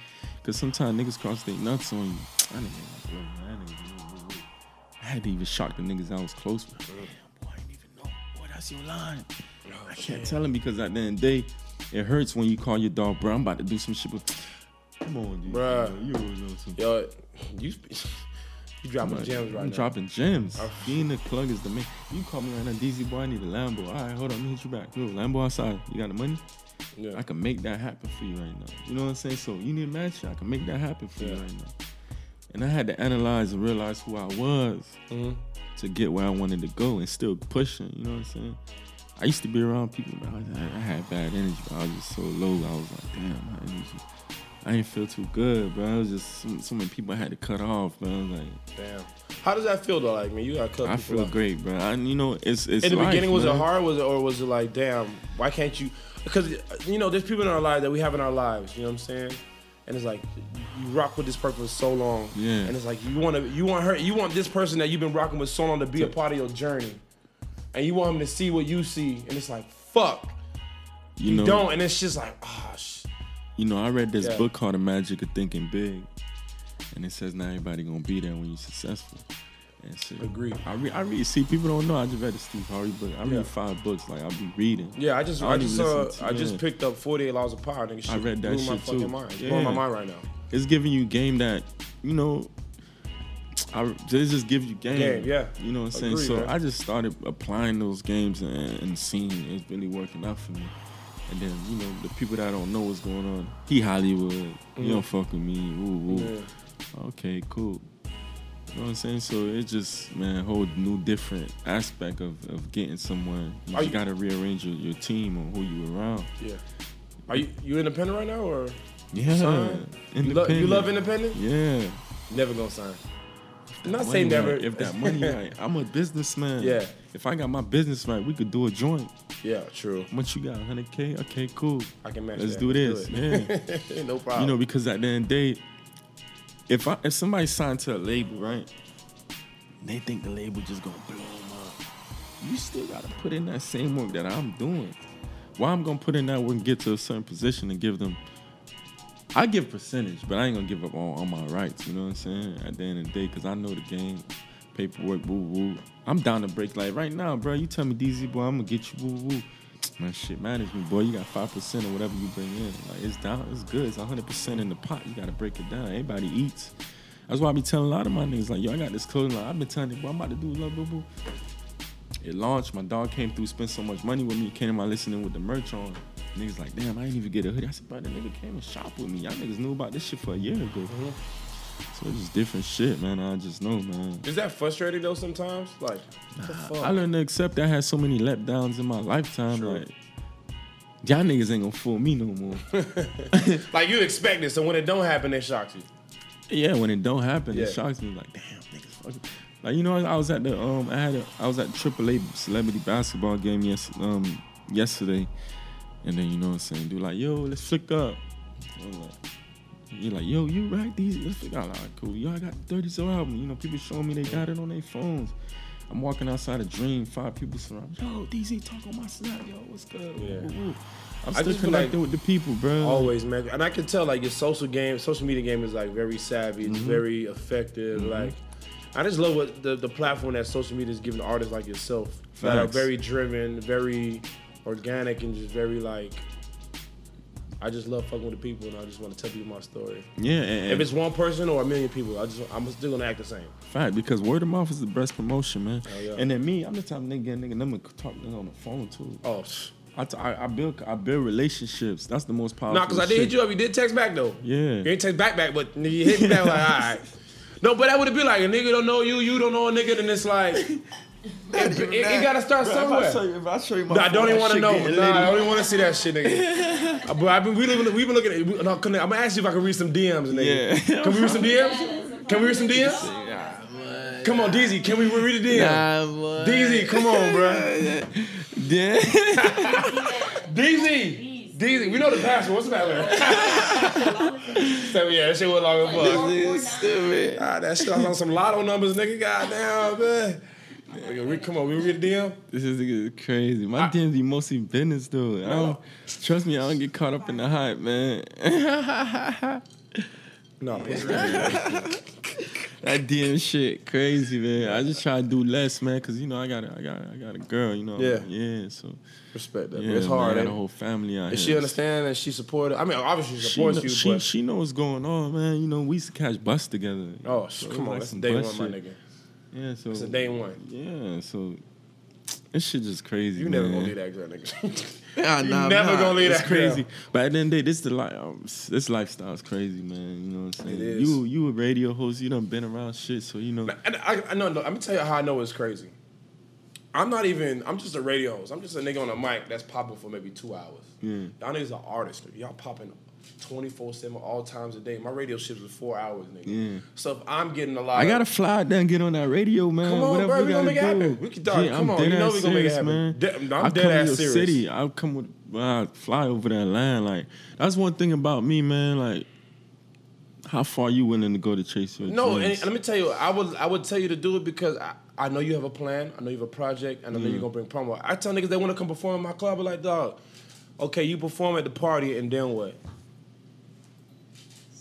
Cause sometimes niggas cross their nuts on you. Ain't good, man. That nigga, I had to even shock the niggas I was close with. Damn, boy, I didn't even know. Boy, that's your line. I can't tell him because at the end of the day, it hurts when you call your dog, bro. I'm about to do some shit. But come on, dude. Bruh. You always know some. Yo, you you dropping gems right I'm now. dropping gems. Being the plug is the main. You call me right now, DZ boy. I need a Lambo. All right, hold on, let me hit you back. Yo, Lambo outside. You got the money? Yeah. I can make that happen for you right now. You know what I'm saying? So you need a match. I can make that happen for you right now. And I had to analyze and realize who I was Mhm. to get where I wanted to go and still pushing. You know what I'm saying? I used to be around people, but I, I had bad energy. I was just so low. I was like, damn, my energy. I didn't feel too good, bro. I was just so, so many people I had to cut off, bro. I was like, Damn. How does that feel though? Like, man, you got cut off. I feel off. great, bro. I, you know, it's it's In the life, beginning, was it hard? Was it or was it like, damn, why can't you? Because you know, there's people in our lives that we have in our lives. You know what I'm saying? And it's like you rock with this person for so long, Yeah. And it's like you want to, you want her, you want this person that you've been rocking with so long to be a part of your journey, and you want him to see what you see, and it's like, fuck, You you know, don't, and it's just like, ah, sh- You know, I read this Yeah. book called The Magic of Thinking Big, and it says not everybody gonna be there when you're successful. And shit. Agree. I read. I read. See, people don't know. I just read the Steve Harvey book. I read Yeah. five books. Like I'll be reading. yeah. I just, I I, just, uh, I just picked up 48 laws of power. Nigga, shit I read that blew my shit, fucking too. mind. It's Yeah. blowing my mind right now. It's giving you game that you know. I it just gives you game. Game, yeah. You know what I'm saying. Agree, so man. I just started applying those games and, and seeing it's really working out for me. And then you know the people that don't know what's going on. He Hollywood. He don't fuck with me. Ooh, ooh. Mm. Yeah. Okay, cool. You know what I'm saying? So it's just, man, a whole new different aspect of, of getting someone. You, you- gotta rearrange your, your team or who you around. Yeah. Are you you independent right now or Yeah. sign? You, lo- you love independent? Yeah. Never gonna sign. I'm not Money saying never. right, If that money right, I'm a businessman. Yeah. If I got my business right, we could do a joint. yeah, true. Much you got? 100K? Okay, cool. I can match that Let's that. do this. Let's Yeah. no problem. You know, because at the end of the day, if I if somebody signed to a label, right, they think the label just gonna blow them up. You still gotta put in that same work that I'm doing. Why I'm gonna put in that work and get to a certain position and give them. I give percentage, but I ain't gonna give up all, all my rights. You know what I'm saying? At the end of the day, because I know the game, paperwork, woo woo. I'm down to break like right now, bro. You tell me DZ boy, I'm gonna get you woo woo. Man, shit management, boy. You got five percent or whatever you bring in. Like it's down, it's good. It's 100 percent in the pot. You gotta break it down. Everybody eats. That's why I be telling a lot of my niggas like, yo, I got this clothing line. I've been telling them, boy, I'm about to do love boo boo. It launched. My dog came through, spent so much money with me. Came to my listening with the merch on. Niggas like, damn, I didn't even get a hoodie. I said, bro, the nigga came and shop with me. Y'all niggas knew about this shit for a year ago. So it's just different shit, man. I just know, man. Is that frustrating though? Sometimes, like, what the fuck? I learned to accept that I had so many letdowns in my lifetime. Sure. Like, y'all niggas ain't gonna fool me no more. like you expect it, so when it don't happen, it shocks you. yeah, when it don't happen, Yeah. it shocks me. Like, damn, niggas fucking. Like, you know, I was at the um, I had a, I was at AAA celebrity basketball game yes, um, yesterday, and then you know what I'm saying, dude, like, yo, let's flick up. You're like, yo, you right? These let's flick out. Like, cool. Yo, I got 30 so album. You know, people showing me they got it on their phones. I'm walking outside a dream, five people surround. me. Yo, DZ, talk on my snap. Yo, what's good? Yeah. I'm I still just feel like- with the people, bro. Always, man. And I can tell like your social game, social media game is like very savvy. It's very effective. Like, I just love what the, the platform that social media is giving artists like yourself that are very driven, very organic, and just very like. I just love fucking with the people, and I just want to tell people my story. Yeah, and, If it's one person or a million people, I just I'm still gonna act the same. Fact, because word of mouth is the best promotion, man. Yeah. And then me, I'm the type of nigga, nigga, I'm gonna talk nigga on the phone too. Oh, psh. I, t- I, I build, I build relationships. That's the most powerful. nah, cause I did hit you up. You did text back though. Yeah. You didn't text back back, but you hit me back like, all right. No, but that would be like a nigga don't know you, you don't know a nigga, then it's like it, it, it gotta start somewhere. you, if I show you my Nah, I don't even want to know. Nah, I don't even want to see that shit, nigga. But I've been, we we've been looking at. We, no, can I- I'm gonna ask you if I can read some DMs, nigga. Yeah. Can we read some DMs? Can we read some DMs? Come on, DZ. Can we read a DM? DZ, come on, bro. DZ. DZ. We know the password. What's the password? so, yeah, that shit was long as fuck. Stupid. Ah, that shit was on some lotto numbers, nigga. Goddamn, man. Nigga, we- Come on, we read a DM. This is crazy. My DMs be mostly business though. I don't, trust me, I don't get caught up in the hype, man. No. That DM shit crazy, man. I just try to do less, man, cause you know I got a, I got a, I got a girl, you know. Yeah. Yeah. So respect that. yeah, it's hard. Man, I got eh? a whole family out And here. she understand and she supported. I mean, obviously she She, supports know, you, she, but she know what's going on, man. You know, we used to catch bus together. oh, So come on, like that's day one, bus my nigga. Yeah, so It's a day one. Yeah, so this shit just crazy. You never man. gonna leave that girl, nigga. Nah, You nah, never nah, gonna leave it's that crazy. girl. But at the end of the day, this the li- um, this lifestyle is crazy, man. You know what I'm saying? It is. You you a radio host, you done been around shit, so you know. And I, I know, no, I'm gonna tell you how I know it's crazy. I'm not even. I'm just a radio host. I'm just a nigga on a mic that's popping for maybe two hours. Yeah. Y'all niggas are artists. Y'all popping 24 seven all times a day. My radio shift was four hours, nigga. Yeah. So if I'm getting a lot, I gotta fly down and get on that radio, man. Come on, Whatever bro, we we gonna make it do. happen. We can- dog, Yeah, come I'm on, you know we gonna make it happen. man. De- I'm dead come to ass your serious. city. I'll come with. I'll fly over that land. Like that's one thing about me, man. Like how far you willing to go to chase your No, and, dreams? and let me tell you, I would I would tell you to do it because I, I know you have a plan. I know you have a project, and I know you're mm. gonna bring promo. I tell niggas they want to come perform in my club, I'm like, dog, okay, you perform at the party, and then what?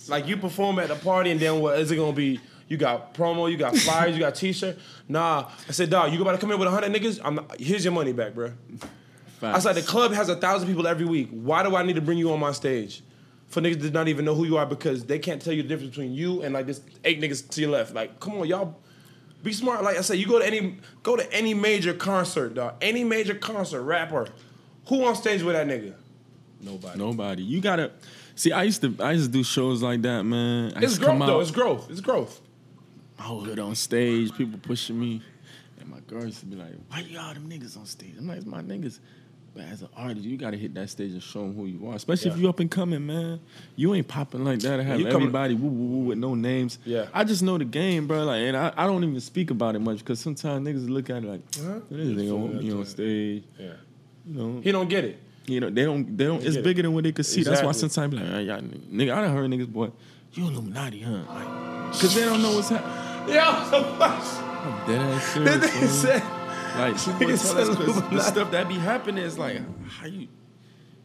Like you perform at the party, and then what? Is it gonna be? You got promo, you got flyers, you got t-shirt. Nah, I said, dog, you about to come in with hundred niggas? I'm not, here's your money back, bro. I said the club has a thousand people every week. Why do I need to bring you on my stage? For niggas that not even know who you are because they can't tell you the difference between you and like this eight niggas to your left. Like, come on, y'all, be smart. Like I said, you go to any go to any major concert, dog. Any major concert, rapper, who on stage with that nigga? Nobody. Nobody. You gotta see. I used to. I used to do shows like that, man. I It's growth though. It's growth. It's growth. I would on stage, people pushing me, and my girl used to be like, "Why you all them niggas on stage?" I'm like, "It's my niggas." But as an artist, you gotta hit that stage and show them who you are. Especially if Yeah. you up and coming, man. You ain't popping like that. and have you coming- everybody woo woo woo with no names. Yeah. I just know the game, bro. Like, and I, I don't even speak about it much because sometimes niggas look at it like, Huh? this nigga want me on stage. Yeah. You know, He don't get it. You know, they don't, they don't. It's get it. bigger than what they could see. That's why Exactly. sometimes be like, "Ah, y'all, nigga, I done heard niggas, boy, you Illuminati, huh? Like, cause they don't know what's happening. Yeah, I'm dead ass serious. this nigga said. Like, Nigga people tell said us 'cause the stuff that be happening is like, how you,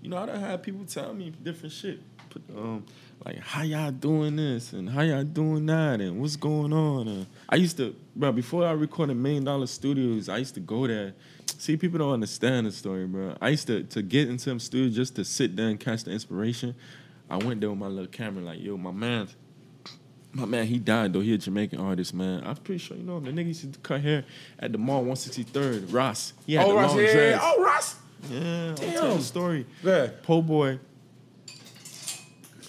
you know, I done had people tell me different shit. Put, um, like, how y'all doing this and how y'all doing that and what's going on. And I used to, bro, before I recorded Million Dollar Studios, I used to go there. See, people don't understand the story, bro. I used to to get into them studios just to sit there and catch the inspiration. I went there with my little camera, like, yo, my man, my man, he died though. He a Jamaican artist, man. I'm pretty sure you know him. The nigga used to cut hair at the mall 163rd. Ross. He had Oh, the Ross, long yeah, yeah, yeah. Oh, Ross. Yeah, I'll tell you Damn. story. Ahead. Poe Boy,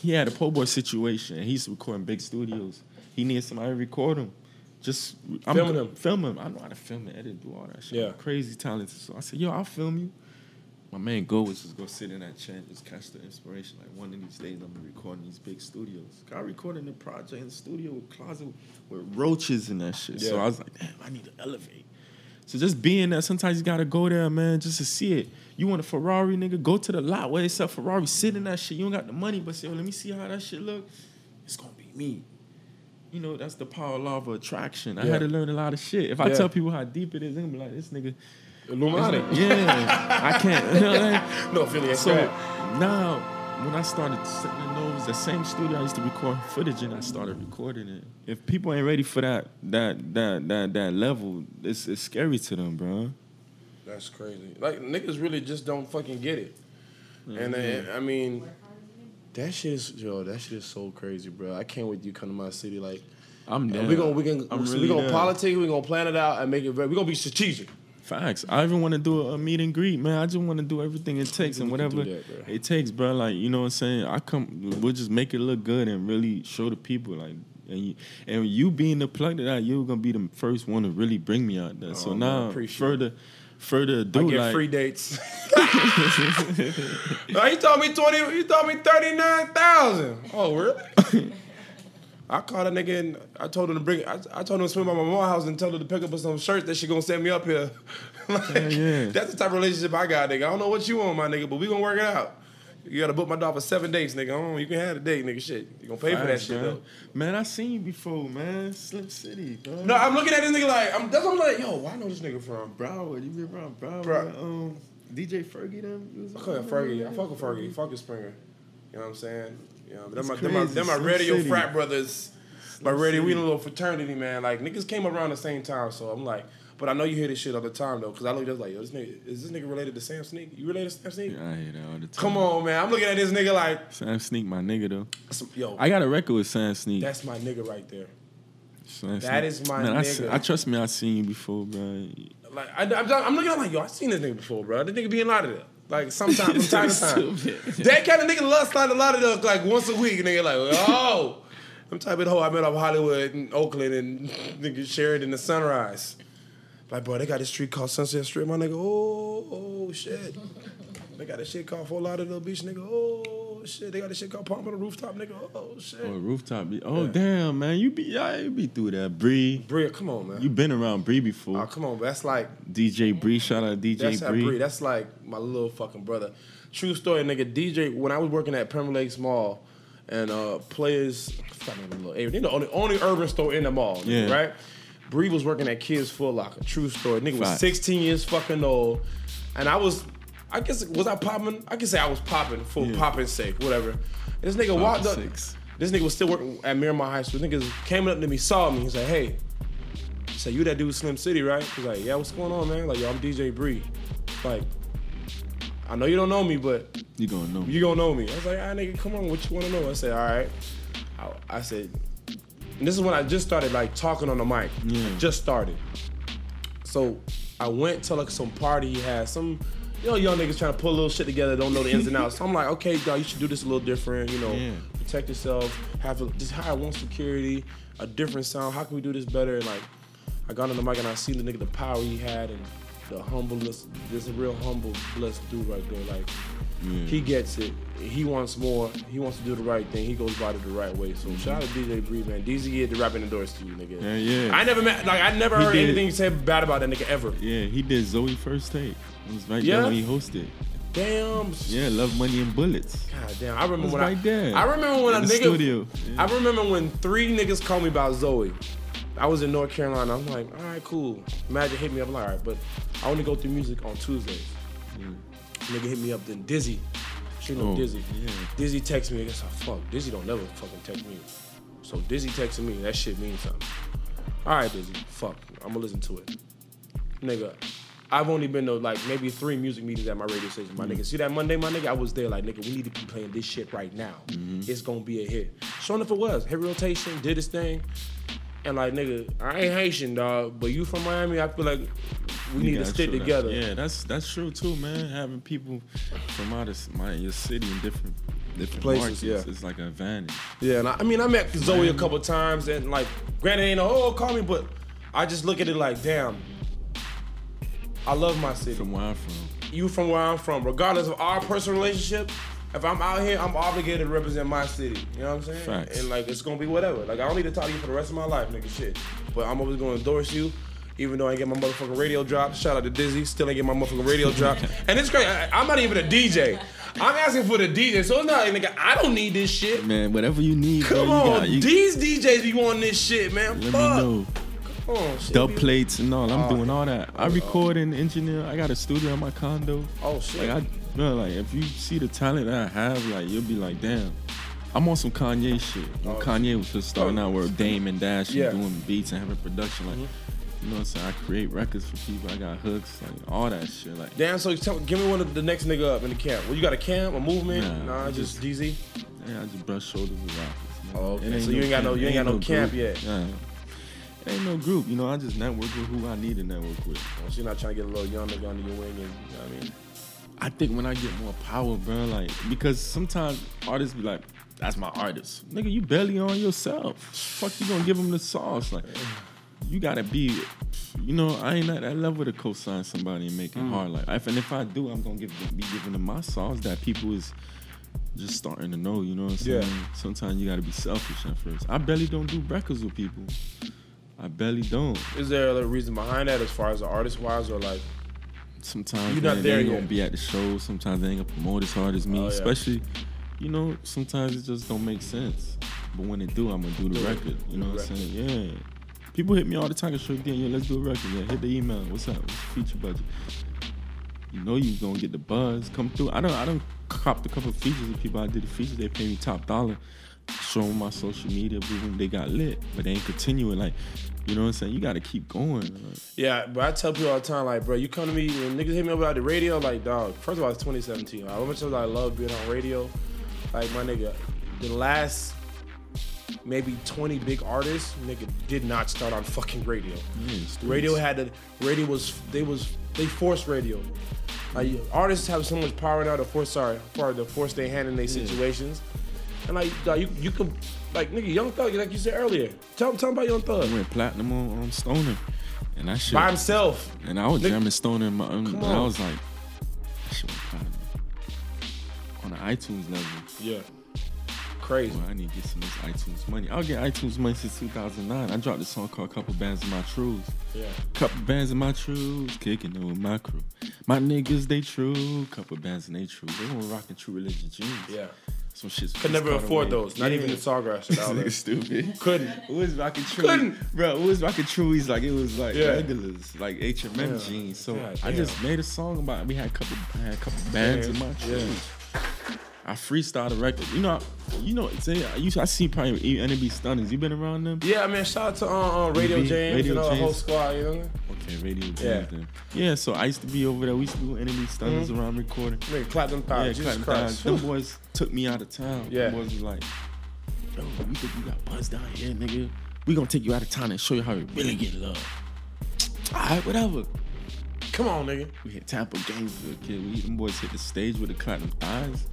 he had a Poe Boy situation. He's recording big studios. He needed somebody to record him. Just I'm Filming him. Film him. I know how to film and edit, do all that shit. Yeah. I'm crazy talented. So I said, yo, I'll film you. My main goal was just go sit in that chair and just catch the inspiration. Like one of these days, I'm gonna record in these big studios. I recorded the project in the studio with closet with roaches and that shit. So I was like, damn, I need to elevate. So just being there, sometimes you gotta go there, man, just to see it. You want a Ferrari, nigga? Go to the lot where they sell Ferrari. Sit in that shit. You don't got the money, but say, let me see how that shit look. It's gonna be me. You know, that's the power law of attraction. I Yeah. had to learn a lot of shit. If I tell people how deep it is, they're gonna be like, this nigga. Illuminati. Yeah, I can't. You know what I mean? No affiliate. So Go now, when I started sitting in those, the same studio I used to record footage in, I started recording it. If people ain't ready for that, that, that, that, that level, it's, it's scary to them, bro. That's crazy. Like niggas really just don't fucking get it. And uh, I mean, that shit is yo. That shit is so crazy, bro. I can't wait you come to my city. Like I'm there. we gonna we gonna I'm we really gonna there. politic. We gonna plan it out and make it. Very, we gonna be strategic. Facts. I even want to do a meet and greet, man. I just want to do everything it takes and We can do whatever that, it takes, bro. Like you know what I'm saying. I come, we'll just make it look good and really show the people, like, and you, and you being the plug to that, you're gonna be the first one to really bring me out there. Oh, so Oh, man, now, appreciate further, further I get like, free dates. no, he told me twenty. He told me thirty nine thousand. Oh really? I called a nigga and I told him to bring. I, I told him to swim by my mom's house and tell her to pick up some shirts that she gonna send me up here. like, Yeah, yeah. That's the type of relationship I got, nigga. I don't know what you want, my nigga, but we gonna work it out. You gotta book my dog for seven days, nigga. Oh, you can have a date, nigga. Shit, you gonna pay for that Facts, shit man. though. Man, I seen you before, man. Slim City, bro. No, I'm looking at this nigga like I'm. That's what I'm like, yo. Where I know this nigga from? Broward. You been around Broward? Bruh. Um, DJ Fergie them. I fuck Fergie. I fuck with Fergie. Fuck with Springer. You know what I'm saying? You know, them my, them my, them my radio City. frat brothers. My radio, we in a little fraternity, man. Like niggas came around the same time, so I'm like, but I know you hear this shit all the time though, cause I look just like, yo, this nigga is this nigga related to Sam Sneak? You related to Sam Sneak? Yeah, I hear that all the time. Come on, man. I'm looking at this nigga like, Sam Sneak, my nigga though. some- yo, I got a record with Sam Sneak. that's my nigga right there. Sam that Sneak. is my Man, I, nigga. se- I trust me. I seen you before, bro. Like I, I'm, I'm looking at like, yo, I seen this nigga before, bro. This nigga be in Lauderdale. Like sometimes, from time to time. Stupid. That kind of nigga loves slide a lot of them like once a week, and nigga like, oh, I'm type of hoe I met off Hollywood and Oakland and nigga Sheridan the Sunrise. Like, bro, they got this street called Sunset Street, my nigga. Oh, oh shit. They got this shit called Fort Lauderdale Beach, nigga. Oh shit. They got this shit called Palm on the Rooftop, nigga. Oh shit. Oh, rooftop. Oh, Yeah. damn, man. You be, yeah, you be through that. Bree. Bree, come on, man. You been around Bree before. oh, come on, that's like DJ Bree. Shout out DJ That's Bree. Bree. That's like my little fucking brother. True story, nigga. DJ. When I was working at Pembroke Lakes Mall, and uh players, I forgot the name of the little area. They the only, only urban store in the mall, nigga, Yeah. right? Bree was working at Kids Foot Locker. True story. Nigga was 16 years fucking old, and I was, I guess, was I popping? I can say I was popping for Yeah. popping's sake, whatever. This nigga Five walked up. six. This nigga was still working at Miramar High School. Niggas came up to me, saw me. He's like, "Hey, say you that dude Slim City, right?" He's like, "Yeah, what's going on, man?" Like, "Yo, I'm DJ Bree." Like, I know you don't know me, but You gonna know. you gonna know me. I was like, "Ah, nigga, come on, what you wanna know?" I said, "All right." I, I said, and this is when I just started like talking on the mic. Yeah. Just started. So I went to like some party he had. Some you know young niggas trying to pull a little shit together, don't know the ins and outs. So I'm like, okay, dog, you should do this a little different. You know, Yeah. protect yourself. Have a, just hire one security, a different sound. How can we do this better? And like, I got on the mic and I seen the nigga the power he had and the humbleness. There's a real humble, blessed dude right there. Like, he gets it. He wants more. He wants to do the right thing. He goes about it the right way. So mm-hmm. shout out to DJ Bree, man. DZ the rapping endorsed to you, nigga. Yeah, yeah. I never met, like, I never He heard did. anything said bad about that nigga ever. Yeah, he did Zoey first take. It was right Yeah? there when he hosted. Damn. Yeah, Love Money and Bullets. God damn. I remember when I, there. I remember when In a nigga. studio. Yeah. I remember when three niggas called me about Zoey. I was in North Carolina. I'm like, all right, cool. Magic hit me up. I'm like, all right, but I only go through music on Tuesdays. Mm. Nigga hit me up. Then Dizzy. She know Oh, Dizzy. yeah. Dizzy text me. I guess I fuck. Dizzy don't never fucking text me. So Dizzy texting me. That shit means something. All right, Dizzy. Fuck. I'm gonna listen to it. Nigga, I've only been to like maybe three music meetings at my radio station. My mm. nigga, see that Monday, my nigga, I was there like, nigga, we need to be playing this shit right now. Mm-hmm. It's gonna be a hit. Sure enough, it was. Hit rotation, did his thing, and like, nigga, I ain't Haitian, dog, but you from Miami, I feel like we need to stick together. Yeah, that's that's true too, man. Having people from out of my your city in different different Places, markets yeah. is like an advantage. Yeah, and I, I mean, I met Zoey a couple times, and like, granted, ain't no whole call me, but I just look at it like, damn, I love my city. From where I'm from, you from where I'm from, regardless of our personal relationship. If I'm out here, I'm obligated to represent my city. You know what I'm saying? Facts. And like, it's gonna be whatever. Like, I don't need to talk to you for the rest of my life, nigga. Shit. But I'm always gonna endorse you. Even though I ain't get my motherfucking radio drop, shout out to Dizzy, still ain't get my motherfucking radio drop. And it's great. I, I'm not even a DJ. I'm asking for the DJ, so it's not like, nigga, I don't need this shit. man. Whatever you need, Come bro, you on, got, you, these DJs be on this shit, man. let Fuck. me know. Come on, shit. Dub plates and all. I'm Oh. doing all that. I record and engineer. I got a studio in my condo. Oh shit. Like I, bro, like if you see the talent that I have, like you'll be like, damn. I'm on some Kanye shit. When Oh, Kanye was just starting Oh. out with Dame and Dash Yeah. Mm-hmm. doing beats and having production, like you know what I'm saying? I create records for people. I got hooks, like all that shit. Like Damn, so tell, give me one of the next nigga up in the camp. Well, you got a camp, a movement? Nah, Nah, I just, just- DZ. yeah, I just brush shoulders with rappers. man. Oh, okay. So you ain't got no- you ain't got no camp group. yet. Yeah. It ain't no group. You know, I just network with who I need to network with. Well, so you're not trying to get a little young nigga under your wing, and you know what I mean? I think when I get more power, bro, like because sometimes artists be like, "That's my artist, nigga. You barely on yourself. Fuck, you gonna give them the sauce? Like, you gotta be, you know, I ain't at that level to co-sign somebody and make it Mm. hard. Like, if, and if I do, I'm gonna give them, be giving them my sauce that people is just starting to know. You know what I'm saying? Yeah. Sometimes you gotta be selfish at first. I barely don't do records with people. I barely don't. Is there a reason behind that as far as the artist wise, or like, Sometimes You not man, there they ain't yet. gonna be at the show. Sometimes they ain't gonna promote as hard as me. Oh, yeah. Especially, you know, sometimes it just don't make sense. But when it do, I'm gonna do the Do record. You know what I'm saying? Yeah. People hit me all the time. Show again, yeah, let's do a record. Yeah, hit the email. What's up? What's the feature budget? You know you gonna get the buzz come through. I don't. I don't cop the couple features of people. I did the features. They pay me top dollar. Show them my social media. Boom, they got lit, but they ain't continuing. Like, you know what I'm saying? You got to keep going. Like, yeah, but I tell people all the time, like, bro, you come to me when niggas hit me up about the radio, like, dog. First of all, it's 2017. Like, how much I love being on radio, like, my nigga, the last maybe 20 big artists, nigga, did not start on fucking radio. yeah. Radio had to. Radio was they was they forced radio. Like artists have so much power now to force sorry for to force their hand in their situations, and like you you can like nigga Young Thug like you said earlier. Tell tell 'em about Young Thug I went platinum on, on Stoner, and that shit. by himself. and I was Nigga- jamming Stoner, in my, um, and I was like, that shit went platinum on the iTunes level. Yeah, crazy. Boy, I need to get some of this iTunes money. I'll get iTunes money since 2009. I dropped a song called "Couple Bands of My Trues." Yeah, Couple bands of my trues, kicking it with my crew. My niggas, they true. Couple bands and they true. They were rocking True Religion jeans. yeah. Some shit. Could never afford those. Not even the Sawgrass stupid. Couldn't. Who was rocking true? Couldn't. Bro, who was rocking trues like it was like Yeah. regulars, like H&M Yeah. jeans. So God I just made a song about It. we had a couple I had a couple bands in my Yeah. I freestyled a record. You know, you know, say I used I see probably NB Stunners. You been around them? Yeah, I mean, Shout out to uh, uh, Radio BB, James Radio and all the whole squad. You know, Okay, Radio James Yeah. then. Yeah, so I used to be over there. We used to do NB Stunners around recording. nigga, clap them Yeah, thighs. Jesus Christ. Them boys took me out of town. Yeah. Them boys was like, yo, we think you got buzz down here, nigga. We gonna take you out of town and show you how we really get love. All right, whatever. Come on, nigga. We hit Tampa Gainesville, kid. We them boys hit the stage with the cotton thighs.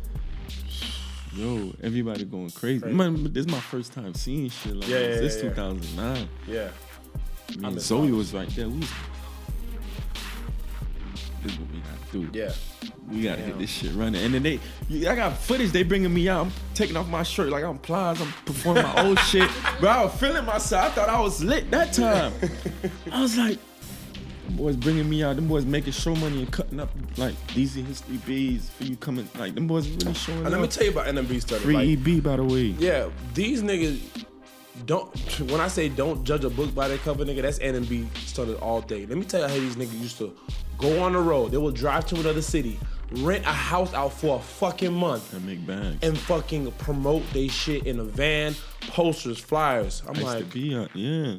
Yo, everybody going crazy. Crazy. Man, this is my first time seeing shit like Yeah, this. yeah, This yeah, yeah. 2009. Yeah. I and miss Zoey was right there. We was, this is what we gotta do. Yeah. We gotta Damn. hit this shit running. And then they, I got footage. They bringing me out. I'm taking off my shirt like I'm Plies. I'm performing my old shit. Bro, I was feeling myself. I thought I was lit that time. I was like, boys bringing me out. Them boys making show money and cutting up like DC History B's for you coming. Like them boys really showing And let me tell you about NMB stuff. Free Like, EB by the way. yeah, these niggas don't. When I say don't judge a book by their cover, nigga, that's NMB started all day. Let me tell you how these niggas used to go on the road. They would drive to another city, rent a house out for a fucking month, And make bags. and fucking promote they shit in a van, posters, flyers. I'm I like, to be out. Yeah.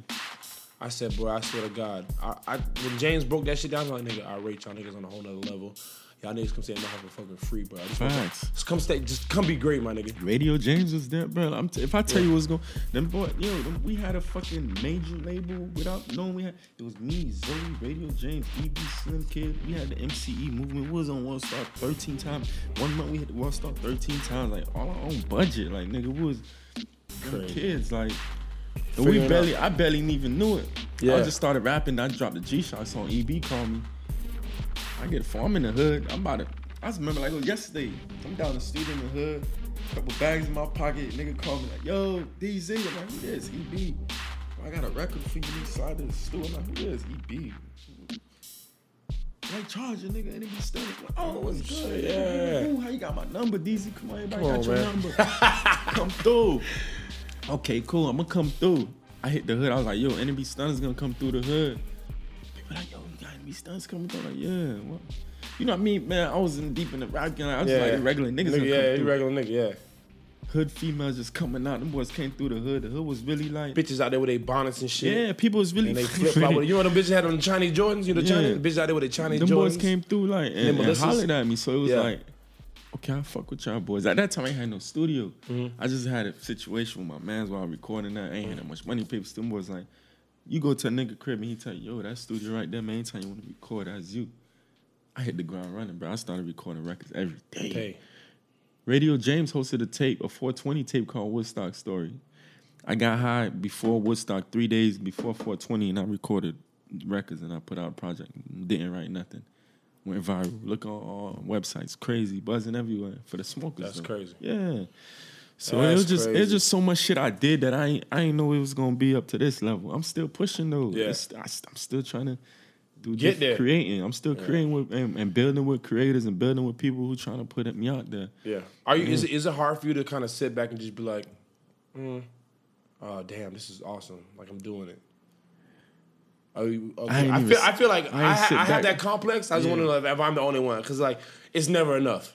I said, bro, I swear to God, I, I when James broke that shit down, I'm like, nigga, I rate y'all niggas on a whole nother level. y'all niggas come stay in my house for fucking free, bro. I just, Facts. just come stay, just come be great, my nigga. Radio James was there, bro. I'm t- if I tell you what's going, them boy, yo, them, we had a fucking major label without knowing we had. It was me, Zoey, Radio James, EB Slim Kid. We had the MCE movement. We was on One Star 13 times. One month we hit One Star 13 times, like all our own budget. Like nigga, we was Crazy. kids, like. And we barely, I barely even knew it. Yeah. I just started rapping. I dropped the G Shock song. EB called me. I get a farm in the hood. I'm about to. I just remember like yesterday. I'm down the street in the hood, couple bags in my pocket. Nigga called me like, "Yo, DZ." I'm like, "Who this? EB." I got a record for you inside the store. I'm like, "Who this? EB." Like charging nigga, and it be still like, oh, oh what's good? Yeah. Ooh, how you got my number, DZ? Come on, everybody Come got on, your man. number. come through. Okay, cool. I'm gonna come through. I hit the hood. I was like, yo, NB Stunners gonna come through the hood. People like, yo, you got NB Stunners coming through? I'm like, yeah. What? You know what I mean, man? I was in deep in the rap game. I was Yeah. like, the regular niggas Nigga, yeah, through. regular nigga, yeah. Hood females just coming out. Them boys came through the hood. The hood was really like, Bitches out there with their bonnets and shit. yeah, people was really And they flip flop with it. You know them bitches had on the Chinese Jordans? You know, the Yeah. Chinese bitches out there with the Chinese Them Jordans. boys came through like and, and Melissa's? hollered at me. So it was Yeah. like, okay, I fuck with y'all boys. At that time, I ain't had no studio. Mm-hmm. I just had a situation with my mans while I'm recording that. I ain't had that much money. People still was like, you go to a nigga crib and he tell you, yo, that studio right there, man. Anytime you want to record, that's you. I hit the ground running, bro. I started recording records every day. Hey, Radio James hosted a tape, a 420 tape called Woodstock Story. I got high before Woodstock, three days before 420, and I recorded records and I put out a project. Didn't write nothing. Went viral. Look on all websites, crazy, buzzing everywhere for the smokers. That's though. crazy. Yeah. So it was just it crazy. was just so much shit I did that I ain't, I ain't know it was gonna be up to this level. I'm still pushing though. Yeah. It's- I, am still trying to do Get there. creating. I'm still creating with and, and building with creators and building with people who trying to put me out there. yeah. Are you? Is it is it hard for you to kind of sit back and just be like, mm, oh damn, this is awesome. Like I'm doing it. You, okay. I I, even feel feel like I I, ha- I have that complex. I just Yeah. want to know if, I'm the only one because like it's never enough.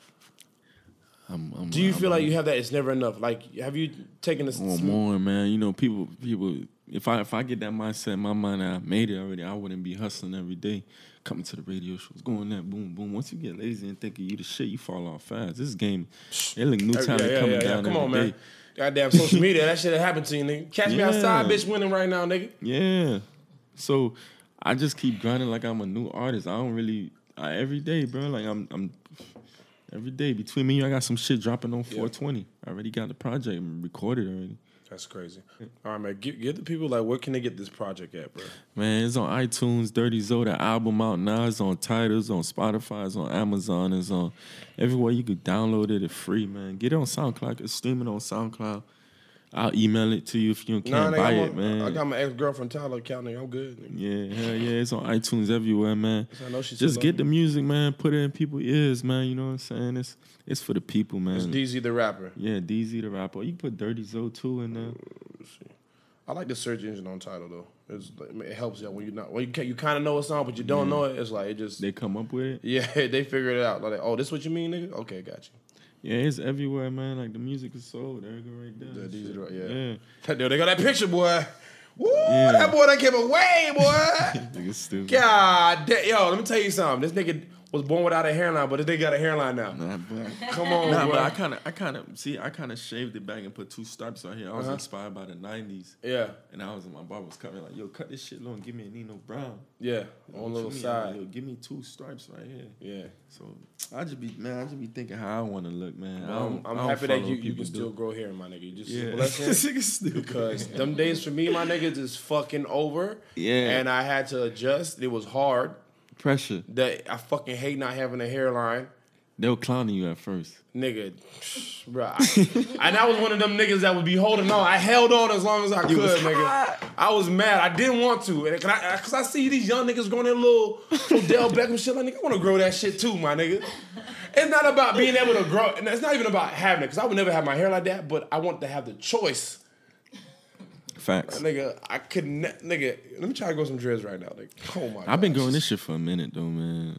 I'm, I'm, Do you I'm, feel like you have that? It's never enough. Like have you taken this? want more, man? You know, people, people. If I if I get that mindset in my mind, I made it already. I wouldn't be hustling every day, coming to the radio shows, going that boom, boom. Once you get lazy and thinking you the shit, you fall off fast. This game, it look new Yeah, yeah, coming yeah, down Come every on, man. day. Goddamn social media, that shit happened to you, nigga. Catch me outside, bitch, winning right now, nigga. Yeah. So I just keep grinding like I'm a new artist. I don't really I, every day, bro. Like I'm I'm every day between me and you, I got some shit dropping on 420. I already got the project recorded already. That's crazy. All right, man. Give, give the people like, where can they get this project at, bro? Man, it's on iTunes, Dirty the album out now. It's on Titles, on Spotify, it's on Amazon, it's on everywhere you could download it. It's free, man. Get it on SoundCloud. It's streaming on SoundCloud. I'll email it to you if you Nah, can't nigga, buy it, man. I got my ex girlfriend Tidal account, nigga. I'm good. Nigga. Yeah, hell yeah. It's on iTunes everywhere, man. I know she Just get the music, man. Put it in people's ears, man. You know what I'm saying? It's it's for the people, man. It's DZ the rapper. yeah, DZ the rapper. You can put Dirty Zoe too in there. I like the search engine on Tidal though. It's, it helps you when you're not when you you kind of know a song, but you don't know it. It's like it just They come up with it. yeah they figured it out. Like oh, this what you mean, nigga? Okay, got you. Yeah, it's everywhere, man. Like the music is sold. There you go right there. The and DZ shit. the- yeah. Yeah. Yo, they got that picture, boy. Woo, Yeah. that boy done came away, boy. Nigga stupid. God damn, yo, let me tell you something. This nigga was born without a hairline, but they got a hairline now. Nah, Come on, nah, bro. but I kind of, I kind of see, I kind of shaved it back and put two stripes right here. I was Uh-huh. inspired by the '90s, yeah, and I was in my barber was cutting like, "Yo, cut this shit long, give me a Nino Brown yeah, on you little side. Yo, give me two stripes right here." Yeah. So I just be man, I just be thinking how I want to look, man. I'm, I'm happy that you, you can do. still grow hair, my nigga. You just Yeah, nigga stupid. because them days for me, my niggas, is fucking over. Yeah. And I had to adjust. It was hard. Pressure. That I fucking hate not having a hairline. They were clowning you at first. Nigga, bro. and I was one of them niggas that would be holding on. I held on as long as I could, nigga. I was mad. I didn't want to. And I, uh, cause I see these young niggas growing their little Odell Beckham shit. Like, nigga, I want to grow that shit too, my nigga. It's not about being able to grow. And it's not even about having it. Cause I would never have my hair like that. But I want to have the choice. Facts. Nigga, I could ne- nigga. Let me try to grow some dreads right now. Like, oh my. I've been gosh. growing this shit for a minute though, man.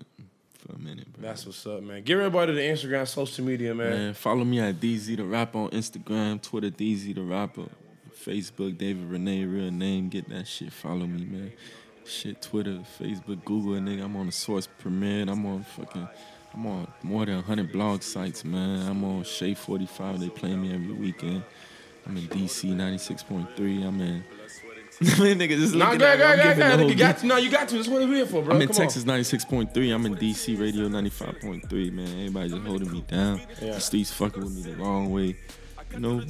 For a minute, bro. That's what's up, man. Give everybody to the Instagram, social media, man. Man, follow me at DZ the Rapper on Instagram, Twitter DZ the Rapper, Facebook David Renee real name. Get that shit. Follow me, man. Shit, Twitter, Facebook, Google, nigga. I'm on the Source Premiere. I'm on fucking I'm on more than 100 blog sites, man. I'm on Shade 45. They play me every weekend. I'm in DC 96.3. I'm in. nigga, just Nah, go at ahead, it, go I'm ahead, giving go ahead. whole You got to. No, you got to. That's what we're here for, bro. I'm in Come Texas 96.3. I'm in DC Radio 95.3, man. Everybody just holding me down. Yeah. The streets fucking with me the wrong way. You know,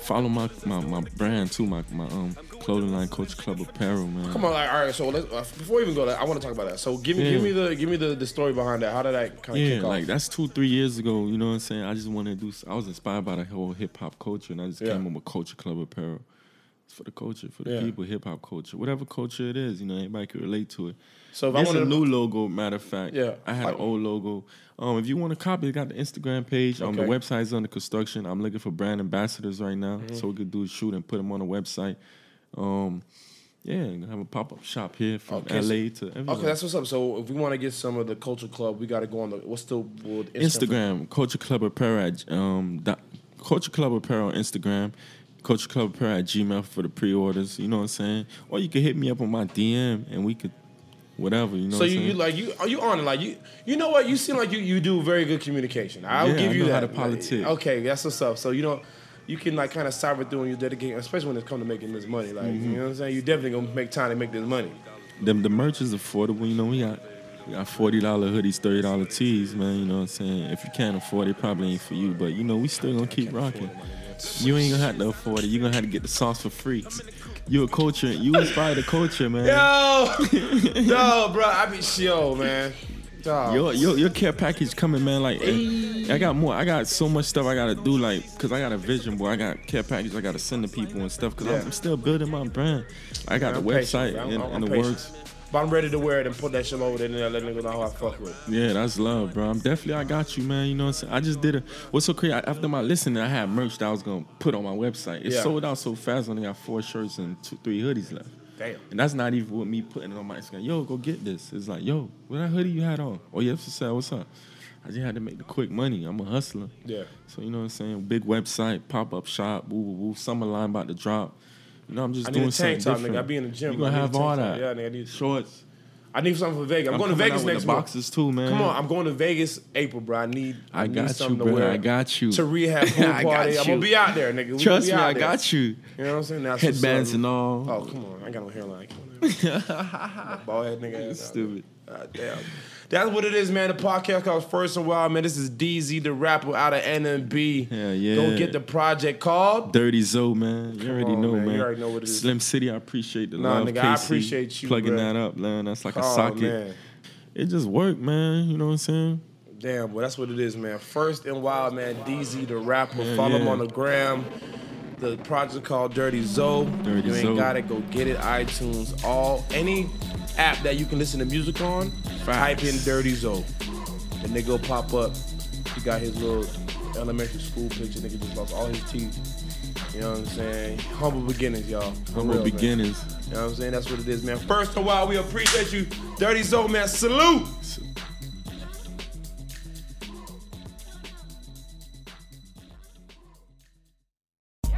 follow my my, my brand too, my my um clothing line, Culture Club Apparel, man. Come on, like, all right. So let's, uh, before we even go there, I want to talk about that. So give me, Yeah. give me the, give me the, the story behind that. How did that kind of Yeah, kick off? like that's two, three years ago. You know what I'm saying? I just wanted to do. I was inspired by the whole hip hop culture, and I just Yeah. came up with Culture Club Apparel. For the culture, for the Yeah. people, hip hop culture, whatever culture it is. You know, anybody can relate to it. So if I want a new logo. Matter of fact, Yeah. I had Like- an old logo. Um, if you want to copy, it got the Instagram page. Um, the Okay. website's under construction. I'm looking for brand ambassadors right now, Mm-hmm. so we could do a shoot and put them on the website. Um, yeah, have a pop up shop here from Okay, LA to everywhere. Okay, that's what's up. So if we want to get some of the culture club, we got to go on the what's the what, Instagram, Culture Club Apparel um, dot, Culture Club Apparel on Instagram, Culture Club Apparel at Gmail for the pre-orders. You know what I'm saying? Or you could hit me up on my DM and we could, whatever. You know. So what you, you like you are you on it like you you know what you seem like you you do very good communication. I'll Yeah, give you that. how to politic. Okay, that's what's up. So you know you can like kind of cyber through and you dedicate, especially when it comes to making this money. Like Mm-hmm. you know what I'm saying. You definitely gonna make time to make this money. Them the merch is affordable. You know, we got we got forty dollar hoodies, thirty dollar tees, man. You know what I'm saying? If you can't afford it, probably ain't for you. But you know, we still gonna keep rocking. You ain't gonna have to afford it. You gonna have to get the sauce for free. You a culture. You inspire the culture, man. Yo, yo, bro, I be yo, man. Dog. Your, your your care package coming, man. Like, eh, I got more. I got so much stuff I gotta do. Like, cause I got a vision, boy. I got care package. I gotta send to people and stuff. Cause Yeah. I'm still building my brand. I got I'm the patient, website. I'm- and, I'm and the patient. works. But I'm ready to wear it and put that shit over there and let niggas know how I fuck with. Yeah, that's love, bro. I'm definitely. I got you, man. You know what I'm saying? I just did a. What's so crazy? After my listening, I had merch that I was gonna put on my website. It Yeah. sold out so fast. I only got four shirts and two, three hoodies left. Damn. And that's not even with me putting it on my Instagram. Yo, go get this. It's like, yo, what that hoodie you had on? Oh, yeah, for sale. What's up? I just had to make the quick money. I'm a hustler. Yeah. So you know what I'm saying? Big website, pop up shop, woo woo woo. Summer line about to drop. Know, I'm just I need doing a tank something top, different. nigga. I be in the gym. You gonna I need have all top. that? Yeah, nigga, I need- shorts. I need something for Vegas. I'm, going to Vegas next the month. boxes too, man. Come on, I'm going to Vegas April, bro. I need. I need got you, something to bro. wear I got you. To rehab pool I party. got I'm gonna be out there, nigga. We Trust me, I there. got you. You know what I'm saying? That's Headbands and all. Oh come on, I got no hairline. Come on, bald head nigga. Stupid. God damn. That's what it is, man. The podcast called First and Wild, man. This is DZ, the rapper out of NMB. Hell yeah. Go get the project called. Dirty Zoe, man. You already on, know, man. man. You already know what it is. Slim City, I appreciate the Nah, love. nigga, I appreciate you, plugging bruh. that up, man. That's like a Oh, socket. man. It just worked, man. You know what I'm saying? Damn, well, that's what it is, man. First and Wild, man. DZ, the rapper. Yeah, Follow him on the gram. The project called Dirty Zoe. Dirty you ain't Zoe. got it, go get it. iTunes, all any app that you can listen to music on. Type in Dirty Zoe, and they go pop up. He got his little elementary school picture. Nigga just lost all his teeth. You know what I'm saying? Humble beginnings, y'all. Humble real, man. beginnings. You know what I'm saying? That's what it is, man. First and Wild, we appreciate you. Dirty Zoe, man. Salute.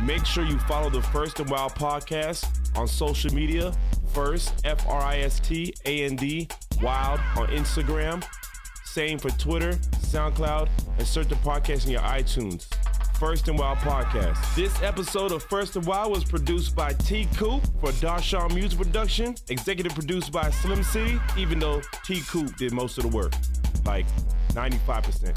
Make sure you follow the First and Wild podcast on social media. First, F R I S T A N D, Wild on Instagram. Same for Twitter, SoundCloud, and search the podcast in your iTunes. First and Wild Podcast. This episode of First and Wild was produced by T Coop for Darshawn Music Production, executive produced by Slim City, even though T Coop did most of the work, like 95%.